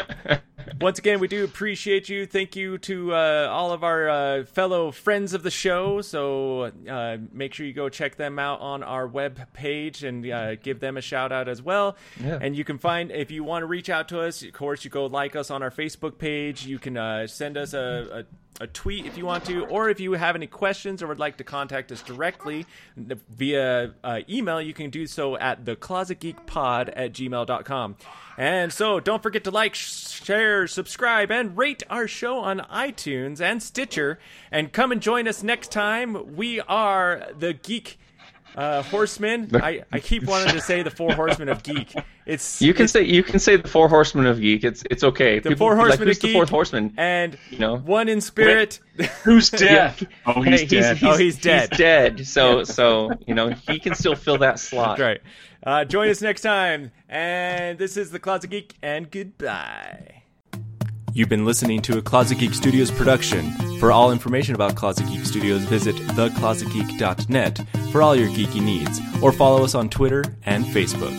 Once again, we do appreciate you. Thank you to uh, all of our uh, fellow friends of the show. So uh, make sure you go check them out on our web page and uh, give them a shout out as well. Yeah. And you can find if you want to reach out to us. Of course, you go like us on our Facebook page. You can uh, send us a, a a tweet if you want to, or if you have any questions or would like to contact us directly via uh, email, you can do so at theclosetgeekpod at gmail.com. And so don't forget to like, sh- share, subscribe, and rate our show on iTunes and Stitcher. And come and join us next time. We are the Geek uh, Horsemen. I, I keep wanting to say the Four Horsemen of Geek. It's You can it's- say you can say the four horsemen of geek. It's it's okay. the People Four be like, Horsemen Who's of the fourth horseman? and You know? one in spirit. Who's dead? Oh, he's Hey, dead. Oh, he's dead. He's dead. So so you know he can still fill that slot. Right. Uh, join us next time. And this is The Closet Geek, and goodbye. You've been listening to a Closet Geek Studios production. For all information about Closet Geek Studios, visit theclosetgeek.net for all your geeky needs, or follow us on Twitter and Facebook.